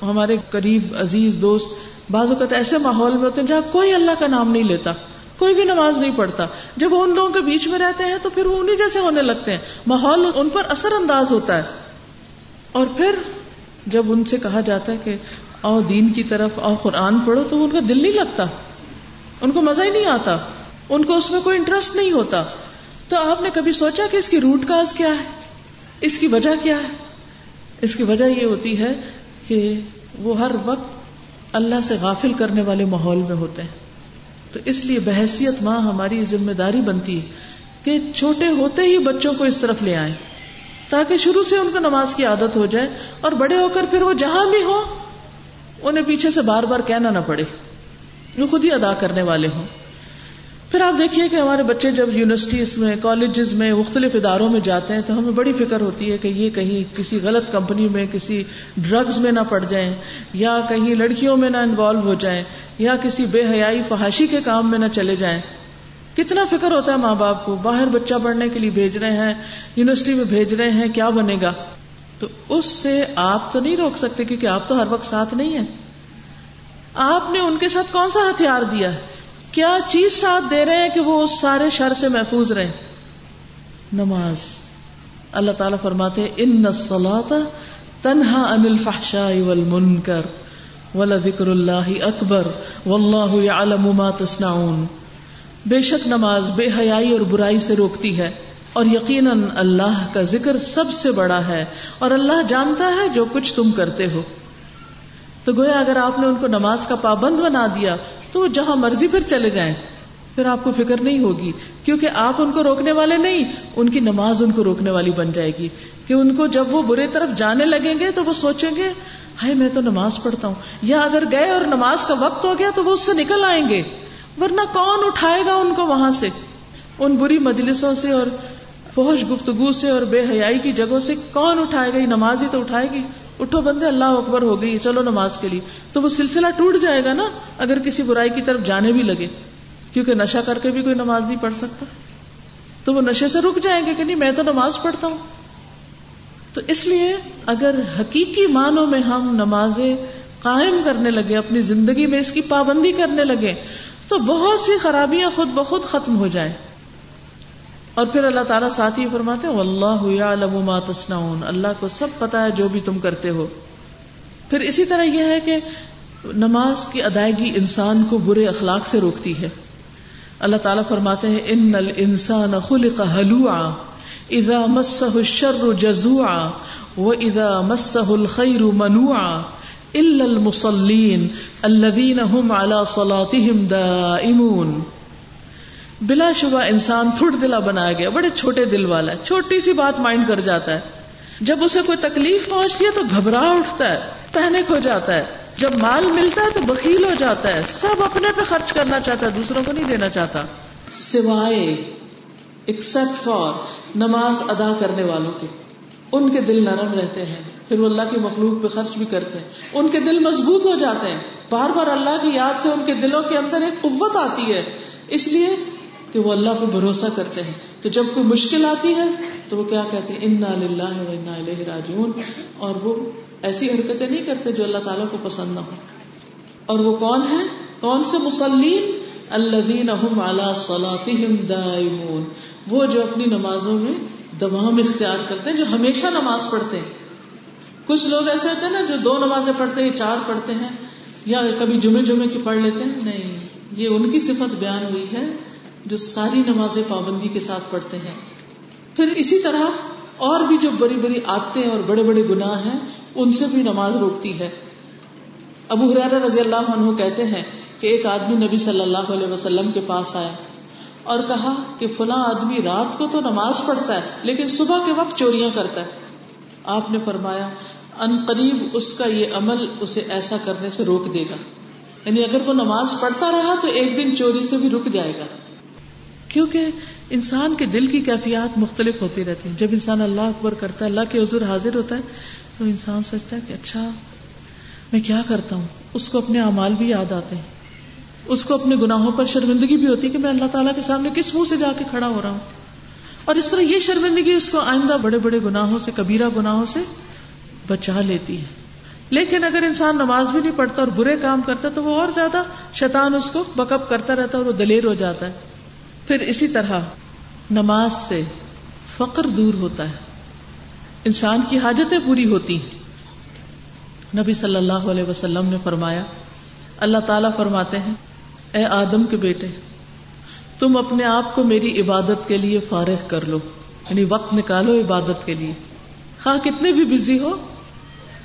ہمارے قریب عزیز دوست، بعض اوقات ایسے ماحول میں ہوتے ہیں جہاں کوئی اللہ کا نام نہیں لیتا۔ کوئی بھی نماز نہیں پڑھتا۔ جب وہ ان لوگوں کے بیچ میں رہتے ہیں تو پھر وہ انہیں جیسے ہونے لگتے ہیں۔ ماحول ان پر اثر انداز ہوتا ہے۔ اور پھر جب ان سے کہا جاتا ہے کہ آؤ دین کی طرف، آؤ قرآن پڑھو، تو ان کا دل نہیں لگتا۔ ان کو مزہ ہی نہیں آتا۔ ان کو اس میں کوئی انٹرسٹ نہیں ہوتا۔ تو آپ نے کبھی سوچا کہ اس کی روٹ کاز کیا ہے؟ اس کی وجہ کیا ہے؟ اس کی وجہ یہ ہوتی ہے کہ وہ ہر وقت اللہ سے غافل کرنے والے ماحول میں ہوتے ہیں۔ تو اس لیے بحثیت ماں ہماری ذمہ داری بنتی ہے کہ چھوٹے ہوتے ہی بچوں کو اس طرف لے آئیں، تاکہ شروع سے ان کو نماز کی عادت ہو جائے اور بڑے ہو کر پھر وہ جہاں بھی ہو انہیں پیچھے سے بار بار کہنا نہ پڑے۔ وہ خود ہی ادا کرنے والے ہوں۔ پھر آپ دیکھیے کہ ہمارے بچے جب یونیورسٹیز میں، کالجز میں، مختلف اداروں میں جاتے ہیں تو ہمیں بڑی فکر ہوتی ہے کہ یہ کہیں کسی غلط کمپنی میں، کسی ڈرگز میں نہ پڑ جائیں یا کہیں لڑکیوں میں نہ انوالو ہو جائیں۔ یا کسی بے حیائی فحاشی کے کام میں نہ چلے جائیں۔ کتنا فکر ہوتا ہے ماں باپ کو، باہر بچہ پڑھنے کے لیے بھیج رہے ہیں، یونیورسٹی میں بھیج رہے ہیں، کیا بنے گا؟ تو اس سے آپ تو نہیں روک سکتے کیونکہ آپ تو ہر وقت ساتھ نہیں ہیں۔ آپ نے ان کے ساتھ کون سا ہتھیار دیا ہے؟ کیا چیز ساتھ دے رہے ہیں کہ وہ اس سارے شر سے محفوظ رہے نماز۔ اللہ تعالیٰ فرماتے ان تنہا ان الفحشاء والمنکر ولذکر اللہ اکبر واللہ یعلم ما تصنعون۔ بے شک نماز بے حیائی اور برائی سے روکتی ہے اور یقیناً اللہ کا ذکر سب سے بڑا ہے اور اللہ جانتا ہے جو کچھ تم کرتے ہو۔ تو گویا اگر آپ نے ان کو نماز کا پابند بنا دیا تو وہ جہاں مرضی پھر چلے جائیں۔ پھر آپ کو فکر نہیں ہوگی کیونکہ آپ ان کو روکنے والے نہیں، ان کی نماز ان کو روکنے والی بن جائے گی۔ کہ ان کو جب وہ برے طرف جانے لگیں گے تو وہ سوچیں گے ہائے میں تو نماز پڑھتا ہوں۔ یا اگر گئے اور نماز کا وقت ہو گیا تو وہ اس سے نکل آئیں گے۔ ورنہ کون اٹھائے گا ان کو وہاں سے؟ ان بری مجلسوں سے اور فوش گفتگو سے اور بے حیائی کی جگہوں سے کون اٹھائے گا؟ نماز ہی تو اٹھائے گی۔ اٹھو بندے، اللہ اکبر ہو گئی، چلو نماز کے لیے۔ تو وہ سلسلہ ٹوٹ جائے گا نا، اگر کسی برائی کی طرف جانے بھی لگے۔ کیونکہ نشا کر کے بھی کوئی نماز نہیں پڑھ سکتا۔ تو وہ نشے سے رک جائیں گے کہ نہیں، میں تو نماز پڑھتا ہوں۔ تو اس لیے اگر حقیقی معنوں میں ہم نمازیں قائم کرنے لگے، اپنی زندگی میں اس کی پابندی کرنے لگے، تو بہت سی خرابیاں خود بخود ختم ہو جائیں۔ اور پھر اللہ تعالیٰ ساتھ ہی فرماتے ہیں اللہ ما تصنعون۔ اللہ کو سب پتا ہے جو بھی تم کرتے ہو۔ پھر اسی طرح یہ ہے کہ نماز کی ادائیگی انسان کو برے اخلاق سے روکتی ہے۔ اللہ تعالیٰ فرماتے ہیں، ان الانسان خلق حلوعا۔ اذا مسہ الشر جزوعا و اذا مسہ الخیر منوعا الا المصلین الذین هم على صلاتهم دائمون۔ بلا شبہ انسان تھوڑ دلا بنایا گیا، بڑے چھوٹے دل والا ہے، چھوٹی سی بات مائنڈ کر جاتا ہے۔ جب اسے کوئی تکلیف پہنچتی ہے تو گھبرا اٹھتا ہے پہنک ہو جاتا ہے۔ جب مال ملتا ہے تو بکیل ہو جاتا ہے۔ سب اپنے پہ خرچ کرنا چاہتا ہے، دوسروں کو نہیں دینا چاہتا۔ سوائے ایکسپٹ فار نماز ادا کرنے والوں کے۔ ان کے دل نرم رہتے ہیں، پھر وہ اللہ کی مخلوق پہ خرچ بھی کرتے ہیں۔ ان کے دل مضبوط ہو جاتے ہیں۔ بار بار اللہ کی یاد سے ان کے دلوں کے اندر ایک قوت آتی ہے۔ اس لیے کہ وہ اللہ پہ بھروسہ کرتے ہیں۔ تو جب کوئی مشکل آتی ہے، تو وہ کیا کہتے ہیں؟ انا انا راجعون اور وہ ایسی حرکتیں نہیں کرتے جو اللہ تعالیٰ کو پسند نہ ہو اور وہ کون ہے کون سے مسلم دائمون۔ وہ جو اپنی نمازوں میں دوام اختیار کرتے ہیں، جو ہمیشہ نماز پڑھتے ہیں۔ کچھ لوگ ایسے ہوتے ہیں نا جو دو نمازیں پڑھتے ہیں، چار پڑھتے ہیں، یا کبھی جمعے جمعے کی پڑھ لیتے ہیں۔ نہیں، یہ ان کی صفت بیان ہوئی ہے جو ساری نمازیں پابندی کے ساتھ پڑھتے ہیں۔ پھر اسی طرح اور بھی جو بڑی بڑی آتے اور بڑے بڑے گناہ ہیں، ان سے بھی نماز روکتی ہے۔ ابو حرار رضی اللہ عنہ کہتے ہیں کہ ایک آدمی نبی صلی اللہ علیہ وسلم کے پاس آیا اور کہا کہ فلاں آدمی رات کو تو نماز پڑھتا ہے، لیکن صبح کے وقت چوریاں کرتا ہے۔ آپ نے فرمایا، ان قریب اس کا یہ عمل اسے ایسا کرنے سے روک دے گا۔ یعنی اگر وہ نماز پڑھتا رہا تو ایک دن چوری سے بھی رک جائے گا۔ کیونکہ انسان کے دل کی کیفیات مختلف ہوتی رہتی ہیں۔ جب انسان اللہ اکبر کرتا ہے، اللہ کے حضور حاضر ہوتا ہے، تو انسان سوچتا ہے کہ اچھا میں کیا کرتا ہوں؟ اس کو اپنے اعمال بھی یاد آتے ہیں۔ اس کو اپنے گناہوں پر شرمندگی بھی ہوتی ہے کہ میں اللہ تعالیٰ کے سامنے کس منہ سے جا کے کھڑا ہو رہا ہوں؟ اور اس طرح یہ شرمندگی اس کو آئندہ بڑے بڑے گناہوں سے، کبیرہ گناہوں سے بچا لیتی ہے۔ لیکن اگر انسان نماز بھی نہیں پڑھتا اور برے کام کرتا تو وہ اور زیادہ شیطان اس کو بکپ کرتا رہتا ہے اور وہ دلیر ہو جاتا ہے۔ پھر اسی طرح نماز سے فقر دور ہوتا ہے۔ انسان کی حاجتیں پوری ہوتی ہیں۔ نبی صلی اللہ علیہ وسلم نے فرمایا، اللہ تعالی فرماتے ہیں اے آدم کے بیٹے، تم اپنے آپ کو میری عبادت کے لیے فارغ کر لو یعنی وقت نکالو عبادت کے لیے۔ خواہ کتنے بھی بزی ہو،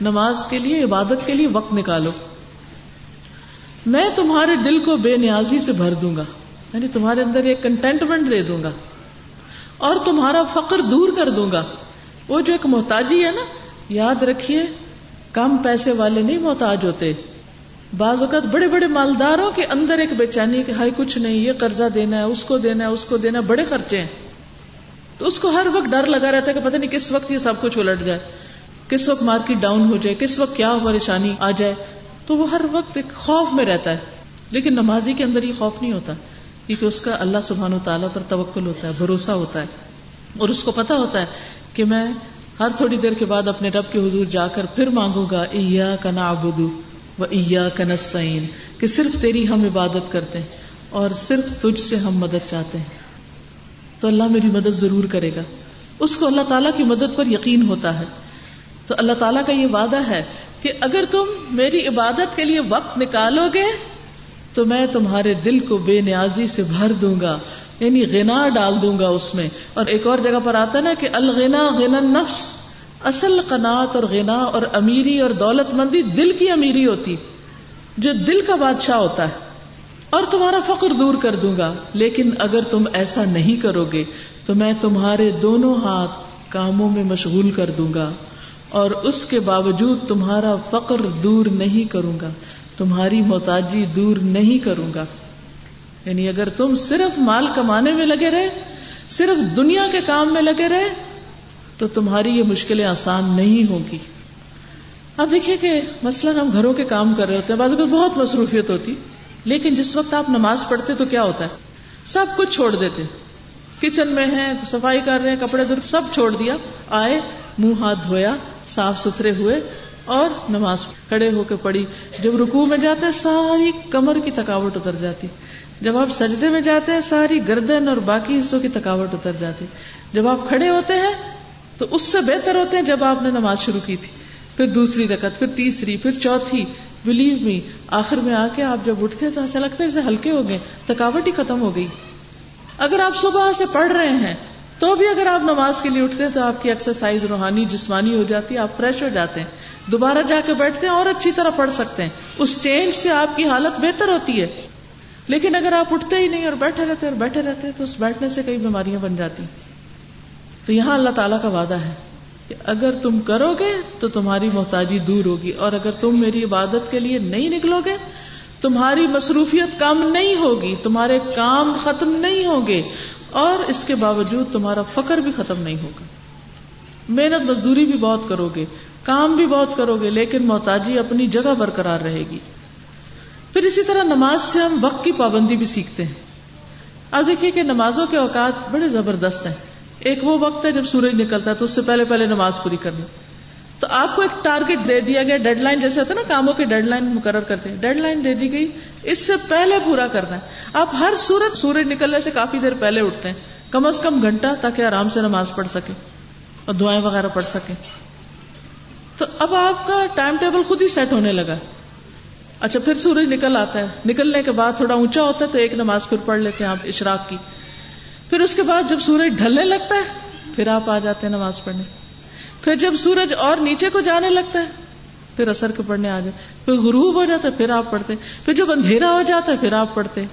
نماز کے لیے، عبادت کے لیے وقت نکالو۔ میں تمہارے دل کو بے نیازی سے بھر دوں گا یعنی تمہارے اندر ایک کنٹینٹمنٹ دے دوں گا۔ اور تمہارا فقر دور کر دوں گا۔ وہ جو ایک محتاجی ہے نا، یاد رکھیے، کم پیسے والے نہیں محتاج ہوتے۔ بعض اوقات بڑے بڑے مالداروں کے اندر ایک بے چینی کہ ہائی کچھ نہیں، یہ قرضہ دینا ہے، اس کو دینا ہے، اس کو دینا ہے، بڑے خرچے ہیں۔ تو اس کو ہر وقت ڈر لگا رہتا ہے کہ پتہ نہیں کس وقت یہ سب کچھ الٹ جائے، کس وقت مارکیٹ ڈاؤن ہو جائے، کس وقت کیا پریشانی آ جائے۔ تو وہ ہر وقت ایک خوف میں رہتا ہے۔ لیکن نمازی کے اندر یہ خوف نہیں ہوتا، کیونکہ اس کا اللہ سبحان و تعالیٰ پر توکل ہوتا ہے، بھروسہ ہوتا ہے۔ اور اس کو پتا ہوتا ہے کہ میں ہر تھوڑی دیر کے بعد اپنے رب کے حضور جا کر پھر مانگوں گا ایا کا نابدو ایا نستعین، کہ صرف تیری ہم عبادت کرتے ہیں اور صرف تجھ سے ہم مدد چاہتے ہیں۔ تو اللہ میری مدد ضرور کرے گا۔ اس کو اللہ تعالیٰ کی مدد پر یقین ہوتا ہے۔ تو اللہ تعالیٰ کا یہ وعدہ ہے کہ اگر تم میری عبادت کے لیے وقت نکالو گے، تو میں تمہارے دل کو بے نیازی سے بھر دوں گا۔ یعنی غنا ڈال دوں گا اس میں۔ اور ایک اور جگہ پر آتا ہے نا کہ الغنا غنا نفس اصل قناط اور غنا اور امیری اور دولت مندی دل کی امیری ہوتی، جو دل کا بادشاہ ہوتا ہے۔ اور تمہارا فخر دور کر دوں گا، لیکن اگر تم ایسا نہیں کرو گے، تو میں تمہارے دونوں ہاتھ کاموں میں مشغول کر دوں گا۔ اور اس کے باوجود تمہارا فقر دور نہیں کروں گا، تمہاری محتاجی دور نہیں کروں گا۔ یعنی اگر تم صرف مال کمانے میں لگے رہے، صرف دنیا کے کام میں لگے رہے تو تمہاری یہ مشکلیں آسان نہیں ہوگی۔ اب دیکھیے کہ مثلاً ہم گھروں کے کام کر رہے ہوتے ہیں، بعض بہت مصروفیت ہوتی، لیکن جس وقت آپ نماز پڑھتے تو کیا ہوتا ہے؟ سب کچھ چھوڑ دیتے۔ کچن میں ہیں، صفائی کر رہے ہیں، کپڑے دھر سب چھوڑ دیا۔ آئے، منہ ہاتھ دھویا، صاف ستھرے ہوئے اور نماز کھڑے ہو کے پڑی جب رکوع میں جاتے ہیں، ساری کمر کی تھکاوٹ اتر جاتی۔ جب آپ سجدے میں جاتے ہیں، ساری گردن اور باقی حصوں کی تھکاوٹ اتر جاتی۔ جب آپ کھڑے ہوتے ہیں تو اس سے بہتر ہوتے ہیں جب آپ نے نماز شروع کی تھی۔ پھر دوسری رکت پھر تیسری، پھر چوتھی۔ بلیو می آخر میں آ کے آپ جب اٹھتے ہیں تو ایسا لگتا ہے جیسے ہلکے ہو گئے، تھکاوٹ ہی ختم ہو گئی۔ اگر آپ صبح سے پڑھ رہے ہیں، تو بھی اگر آپ نماز کے لیے اٹھتے ہیں تو آپ کی ایکسرسائز روحانی، جسمانی ہو جاتی ہے، آپ فریش ہو جاتے ہیں۔ دوبارہ جا کے بیٹھتے ہیں اور اچھی طرح پڑھ سکتے ہیں۔ اس چینج سے آپ کی حالت بہتر ہوتی ہے۔ لیکن اگر آپ اٹھتے ہی نہیں اور بیٹھے رہتے اور بیٹھے رہتے تو اس بیٹھنے سے کئی بیماریاں بن جاتی تو یہاں اللہ تعالیٰ کا وعدہ ہے کہ اگر تم کرو گے تو تمہاری محتاجی دور ہوگی اور اگر تم میری عبادت کے لیے نہیں نکلو گے تمہاری مصروفیت کم نہیں ہوگی، تمہارے کام ختم نہیں ہوں گے اور اس کے باوجود تمہارا فکر بھی ختم نہیں ہوگا۔ محنت مزدوری بھی بہت کرو گے کام بھی بہت کرو گے لیکن محتاجی اپنی جگہ برقرار رہے گی۔ پھر اسی طرح نماز سے ہم وقت کی پابندی بھی سیکھتے ہیں۔ اب دیکھیے کہ نمازوں کے اوقات بڑے زبردست ہیں۔ ایک وہ وقت ہے جب سورج نکلتا ہے تو اس سے پہلے پہلے نماز پوری کرنی۔ تو آپ کو ایک ٹارگیٹ دے دیا گیا، ڈیڈ لائن جیسے ہوتا ہے نا، کاموں کی ڈیڈ لائن مقرر کرتے ہیں۔ ڈیڈ لائن دے دی گئی، اس سے پہلے پورا کرنا ہے۔ آپ ہر سورج سورج نکلنے سے کافی دیر پہلے اٹھتے ہیں۔ کم از کم گھنٹہ تاکہ آرام سے نماز پڑھ سکے اور دعائیں وغیرہ پڑھ سکیں۔ تو اب آپ کا ٹائم ٹیبل خود ہی سیٹ ہونے لگا۔ اچھا پھر سورج نکل آتا ہے۔ نکلنے کے بعد تھوڑا اونچا ہوتا ہے تو ایک نماز پھر پڑھ لیتے ہیں آپ اشراق کی۔ پھر اس کے بعد جب سورج ڈھلنے لگتا ہے، پھر آپ آ جاتے ہیں نماز پڑھنے۔ پھر جب سورج اور نیچے کو جانے لگتا ہے، پھر اثر کے پڑھنے آ جائے پھر غروب ہو جاتا ہے، پھر آپ پڑھتے پھر جب اندھیرا ہو جاتا ہے، پھر آپ پڑھتے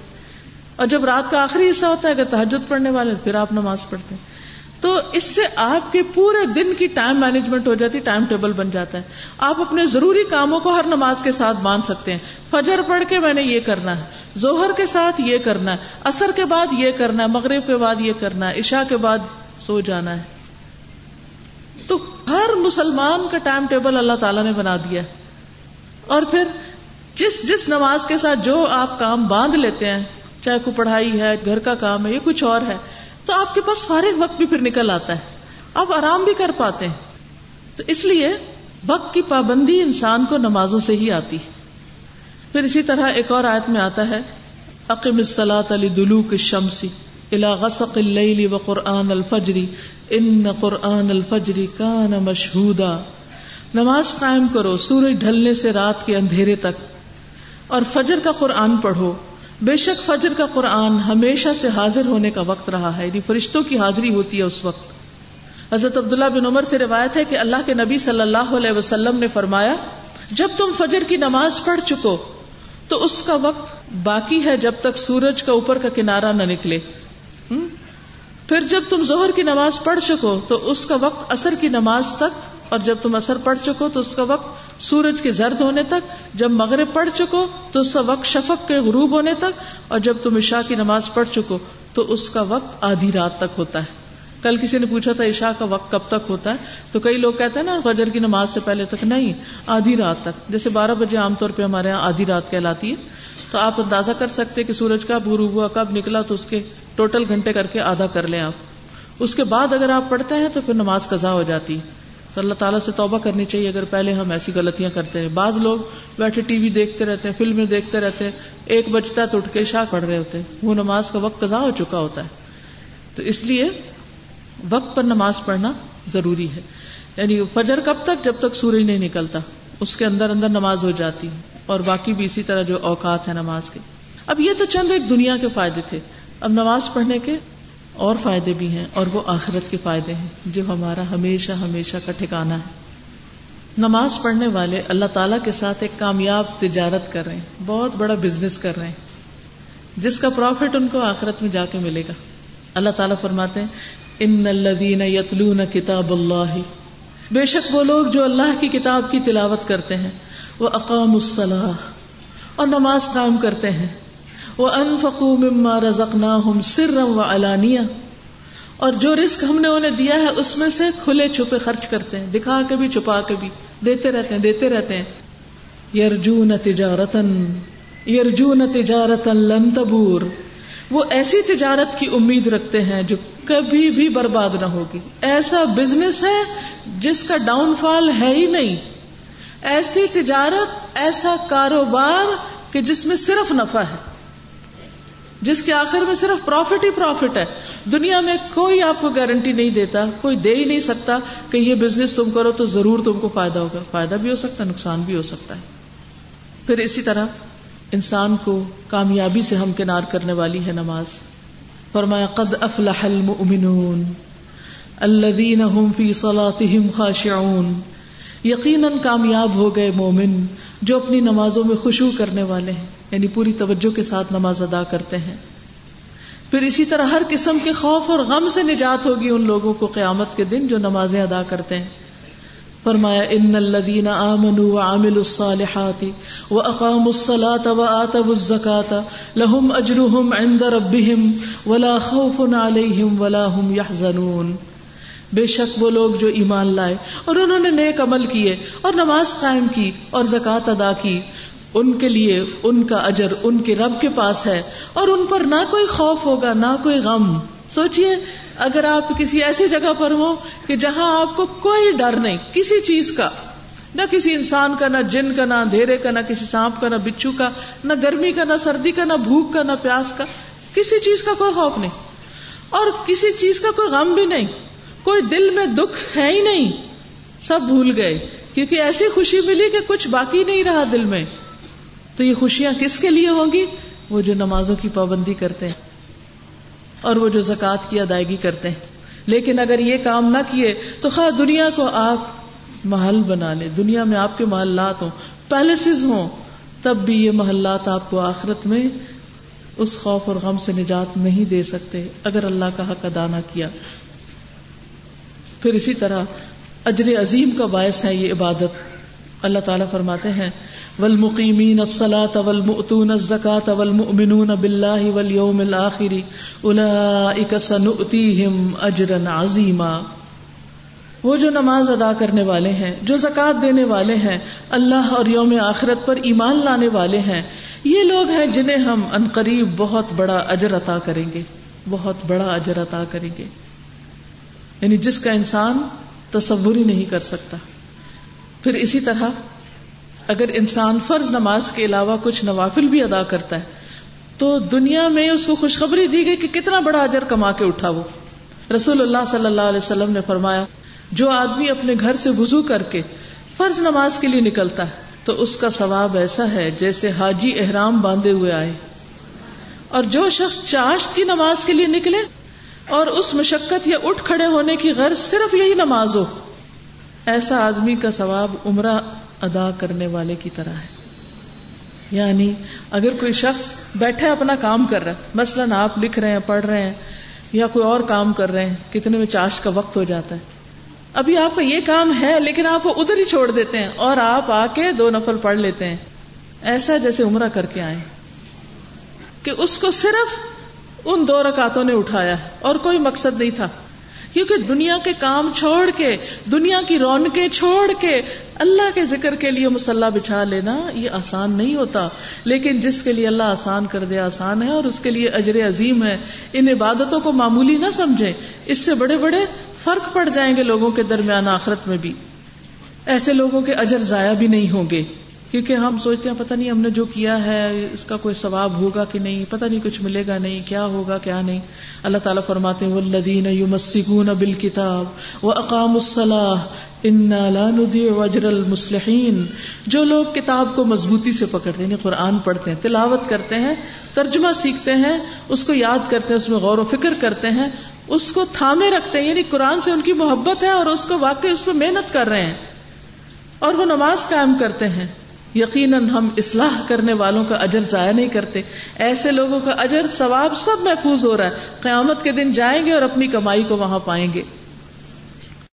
اور جب رات کا آخری حصہ ہوتا ہے، اگر تحجد پڑھنے والے، پھر آپ نماز پڑھتے تو اس سے آپ کے پورے دن کی ٹائم مینجمنٹ ہو جاتی ٹائم ٹیبل بن جاتا ہے۔ آپ اپنے ضروری کاموں کو ہر نماز کے ساتھ باندھ سکتے ہیں۔ فجر پڑھ کے میں نے یہ کرنا ہے۔ زہر کے ساتھ یہ کرنا ہے اثر کے بعد یہ کرنا ہے، مغرب کے بعد یہ کرنا ہے، عشاء کے بعد سو جانا ہے۔ تو ہر مسلمان کا ٹائم ٹیبل اللہ تعالیٰ نے بنا دیا اور پھر جس جس نماز کے ساتھ جو آپ کام باندھ لیتے ہیں، چاہے کوئی پڑھائی ہے، گھر کا کام ہے، یا کچھ اور ہے، تو آپ کے پاس فارغ وقت بھی پھر نکل آتا ہے۔ آپ آرام بھی کر پاتے ہیں۔ تو اس لیے وقت کی پابندی انسان کو نمازوں سے ہی آتی ہے۔ پھر اسی طرح ایک اور آیت میں آتا ہے عقیم السلاط علی دلوک شمسی الا غسق اللیل و قرآن الفجری ان قرآن الفجری کان مشہودا۔ نماز قائم کرو، سورج ڈھلنے سے رات کے اندھیرے تک۔ اور فجر کا قرآن پڑھو۔ بے شک فجر کا قرآن ہمیشہ سے حاضر ہونے کا وقت رہا ہے یعنی فرشتوں کی حاضری ہوتی ہے اس وقت۔ حضرت عبداللہ بن عمر سے روایت ہے کہ اللہ کے نبی صلی اللہ علیہ وسلم نے فرمایا، جب تم فجر کی نماز پڑھ چکو تو اس کا وقت باقی ہے جب تک سورج کا اوپر کا کنارہ نہ نکلے۔ پھر جب تم ظہر کی نماز پڑھ چکو تو اس کا وقت اثر کی نماز تک، اور جب تم اثر پڑھ چکو تو اس کا وقت سورج کے زرد ہونے تک، جب مغرب پڑھ چکو تو اس کا وقت شفق کے غروب ہونے تک، اور جب تم عشاء کی نماز پڑھ چکو تو اس کا وقت آدھی رات تک ہوتا ہے۔ کل کسی نے پوچھا تھا عشاء کا وقت کب تک ہوتا ہے؟ تو کئی لوگ کہتے ہیں نا، فجر کی نماز سے پہلے تک نہیں، آدھی رات تک۔ جیسے بارہ بجے عام طور پہ ہمارے یہاں آدھی رات کہلاتی ہے۔ تو آپ اندازہ کر سکتے کہ سورج کب غروب ہوا، کب نکلا، تو اس کے ٹوٹل گھنٹے کر کے آدھا کر لیں آپ۔ اس کے بعد اگر آپ پڑھتے ہیں تو پھر نماز قضا ہو جاتی ہے۔ تو اللہ تعالیٰ سے توبہ کرنی چاہیے اگر پہلے ہم ایسی غلطیاں کرتے ہیں۔ بعض لوگ بیٹھے ٹی وی دیکھتے رہتے ہیں، فلمیں دیکھتے رہتے ہیں۔ ایک بجتا ہے تو اٹھ کے شاہ پڑھ رہے ہوتے ہیں۔ وہ نماز کا وقت قضا ہو چکا ہوتا ہے۔ تو اس لیے وقت پر نماز پڑھنا ضروری ہے۔ یعنی فجر کب تک؟ جب تک سورج نہیں نکلتا۔ اس کے اندر اندر نماز ہو جاتی اور باقی بھی اسی طرح جو اوقات ہے نماز کے۔ اب یہ تو چند ایک دنیا کے فائدے تھے۔ اب نماز پڑھنے کے اور فائدے بھی ہیں اور وہ آخرت کے فائدے ہیں جو ہمارا ہمیشہ ہمیشہ کا ٹھکانا ہے۔ نماز پڑھنے والے اللہ تعالیٰ کے ساتھ ایک کامیاب تجارت کر رہے ہیں۔ بہت بڑا بزنس کر رہے ہیں۔ جس کا پروفٹ ان کو آخرت میں جا کے ملے گا۔ اللہ تعالیٰ فرماتے ہیں ان الدین یتلون کتاب اللہ۔ بے شک وہ لوگ جو اللہ کی کتاب کی تلاوت کرتے ہیں، وہ اقام الصلاح اور نماز قائم کرتے ہیں۔ وہ ان فقو مما رزقنا ہم سر و اور جو رسک ہم نے انہیں دیا ہے، اس میں سے کھلے چھپے خرچ کرتے ہیں۔ دکھا کے بھی، چھپا کے بھی۔ دیتے رہتے ہیں، دیتے رہتے ہیں۔ یرجون تجارتن یرجون تجارتن لن تبور۔ وہ ایسی تجارت کی امید رکھتے ہیں جو کبھی بھی برباد نہ ہوگی۔ ایسا بزنس ہے جس کا ڈاؤن فال ہے ہی نہیں۔ ایسی تجارت، ایسا کاروبار کہ جس میں صرف نفع ہے۔ جس کے آخر میں صرف پروفٹ ہی پروفٹ ہے۔ دنیا میں کوئی آپ کو گارنٹی نہیں دیتا، کوئی دے ہی نہیں سکتا کہ یہ بزنس تم کرو تو ضرور تم کو فائدہ ہوگا۔ فائدہ بھی ہو سکتا ہے نقصان بھی ہو سکتا ہے۔ پھر اسی طرح انسان کو کامیابی سے ہمکنار کرنے والی ہے نماز۔ فرمایا، قد افلح المؤمنون الذين هم في صلاتهم خاشعون۔ یقیناً کامیاب ہو گئے مومن جو اپنی نمازوں میں خوشبو کرنے والے ہیں یعنی پوری توجہ کے ساتھ نماز ادا کرتے ہیں۔ پھر اسی طرح ہر قسم کے خوف اور غم سے نجات ہوگی ان لوگوں کو قیامت کے دن جو نمازیں ادا کرتے ہیں۔ فرمایا، ان الذين امنوا وعملوا الصالحات واقاموا الصلاه واتوا الزكاه لهم اجرهم عند ربهم ولا خوف عليهم ولا هم يحزنون بے شک وہ لوگ جو ایمان لائے اور انہوں نے نیک عمل کیے اور نماز قائم کی اور زکوٰۃ ادا کی، ان کے لیے ان کا اجر ان کے رب کے پاس ہے اور ان پر نہ کوئی خوف ہوگا، نہ کوئی غم. سوچئے اگر آپ کسی ایسی جگہ پر ہو کہ جہاں آپ کو کوئی ڈر نہیں، کسی چیز کا، نہ کسی انسان کا، نہ جن کا، نہ اندھیرے کا، نہ کسی سانپ کا، نہ بچھو کا، نہ گرمی کا، نہ سردی کا، نہ بھوک کا، نہ پیاس کا، کسی چیز کا کوئی خوف نہیں۔ اور کسی چیز کا کوئی غم بھی نہیں، کوئی دل میں دکھ ہے ہی نہیں۔ سب بھول گئے، کیونکہ ایسی خوشی ملی کہ کچھ باقی نہیں رہا دل میں۔ تو یہ خوشیاں کس کے لیے ہوں گی؟ وہ جو نمازوں کی پابندی کرتے ہیں۔ اور وہ جو زکوٰۃ کی ادائیگی کرتے ہیں۔ لیکن اگر یہ کام نہ کیے تو خواہ دنیا کو آپ محل بنا لے دنیا میں آپ کے محلات ہوں پیلسز ہوں، تب بھی یہ محلات آپ کو آخرت میں اس خوف اور غم سے نجات نہیں دے سکتے۔ اگر اللہ کا حق ادا نہ کیا۔ پھر اسی طرح اجر عظیم کا باعث ہے یہ عبادت۔ اللہ تعالیٰ فرماتے ہیں والمقیمین الصلاة والمؤتون الزکاة والمؤمنون باللہ والیوم الآخر اولئک سنؤتیہم اجرا عظیما وہ جو نماز ادا کرنے والے ہیں، جو زکوٰۃ دینے والے ہیں، اللہ اور یوم آخرت پر ایمان لانے والے ہیں، یہ لوگ ہیں جنہیں ہم قریب بہت بڑا اجر عطا کریں گے۔ بہت بڑا اجر عطا کریں گے۔ یعنی جس کا انسان تصور ہی نہیں کر سکتا۔ پھر اسی طرح اگر انسان فرض نماز کے علاوہ کچھ نوافل بھی ادا کرتا ہے، تو دنیا میں اس کو خوشخبری دی گئی کہ کتنا بڑا اجر کما کے اٹھا وہ۔ رسول اللہ صلی اللہ علیہ وسلم نے فرمایا، جو آدمی اپنے گھر سے وضو کر کے فرض نماز کے لیے نکلتا ہے، تو اس کا ثواب ایسا ہے جیسے حاجی احرام باندھے ہوئے آئے۔ اور جو شخص چاشت کی نماز کے لیے نکلے اور اس مشقت یا اٹھ کھڑے ہونے کی غرض صرف یہی نماز ہو ایسا آدمی کا ثواب عمرہ ادا کرنے والے کی طرح ہے۔ یعنی اگر کوئی شخص بیٹھے اپنا کام کر رہا ہے، مثلاً آپ لکھ رہے ہیں، پڑھ رہے ہیں، یا کوئی اور کام کر رہے ہیں، کتنے میں چاشت کا وقت ہو جاتا ہے۔ ابھی آپ کا یہ کام ہے، لیکن آپ وہ ادھر ہی چھوڑ دیتے ہیں اور آپ آ کے دو نفل پڑھ لیتے ہیں۔ ایسا جیسے عمرہ کر کے آئے۔ کہ اس کو صرف ان دو رکاتوں نے اٹھایا اور کوئی مقصد نہیں تھا۔ کیونکہ دنیا کے کام چھوڑ کے، دنیا کی رونقیں چھوڑ کے اللہ کے ذکر کے لیے مسلح بچھا لینا یہ آسان نہیں ہوتا۔ لیکن جس کے لیے اللہ آسان کر دے، آسان ہے اور اس کے لیے اجر عظیم ہے۔ ان عبادتوں کو معمولی نہ سمجھے اس سے بڑے بڑے فرق پڑ جائیں گے لوگوں کے درمیان آخرت میں بھی۔ ایسے لوگوں کے اجر ضائع بھی نہیں ہوں گے۔ کیونکہ ہم سوچتے ہیں پتہ نہیں ہم نے جو کیا ہے، اس کا کوئی ثواب ہوگا کہ نہیں؟ پتہ نہیں کچھ ملے گا نہیں، کیا ہوگا، کیا نہیں؟ اللہ تعالیٰ فرماتے ہیں والذین یمسکون بالکتاب واقام الصلاح انا لا نضيع اجر المصلحین جو لوگ کتاب کو مضبوطی سے پکڑتے ہیں یعنی قرآن پڑھتے ہیں، تلاوت کرتے ہیں، ترجمہ سیکھتے ہیں، اس کو یاد کرتے ہیں، اس میں غور و فکر کرتے ہیں، اس کو تھامے رکھتے ہیں یعنی قرآن سے ان کی محبت ہے اور اس کو واقعی اس پہ محنت کر رہے ہیں۔ اور وہ نماز قائم کرتے ہیں۔ یقیناً ہم اصلاح کرنے والوں کا اجر ضائع نہیں کرتے۔ ایسے لوگوں کا اجر ثواب سب محفوظ ہو رہا ہے۔ قیامت کے دن جائیں گے اور اپنی کمائی کو وہاں پائیں گے۔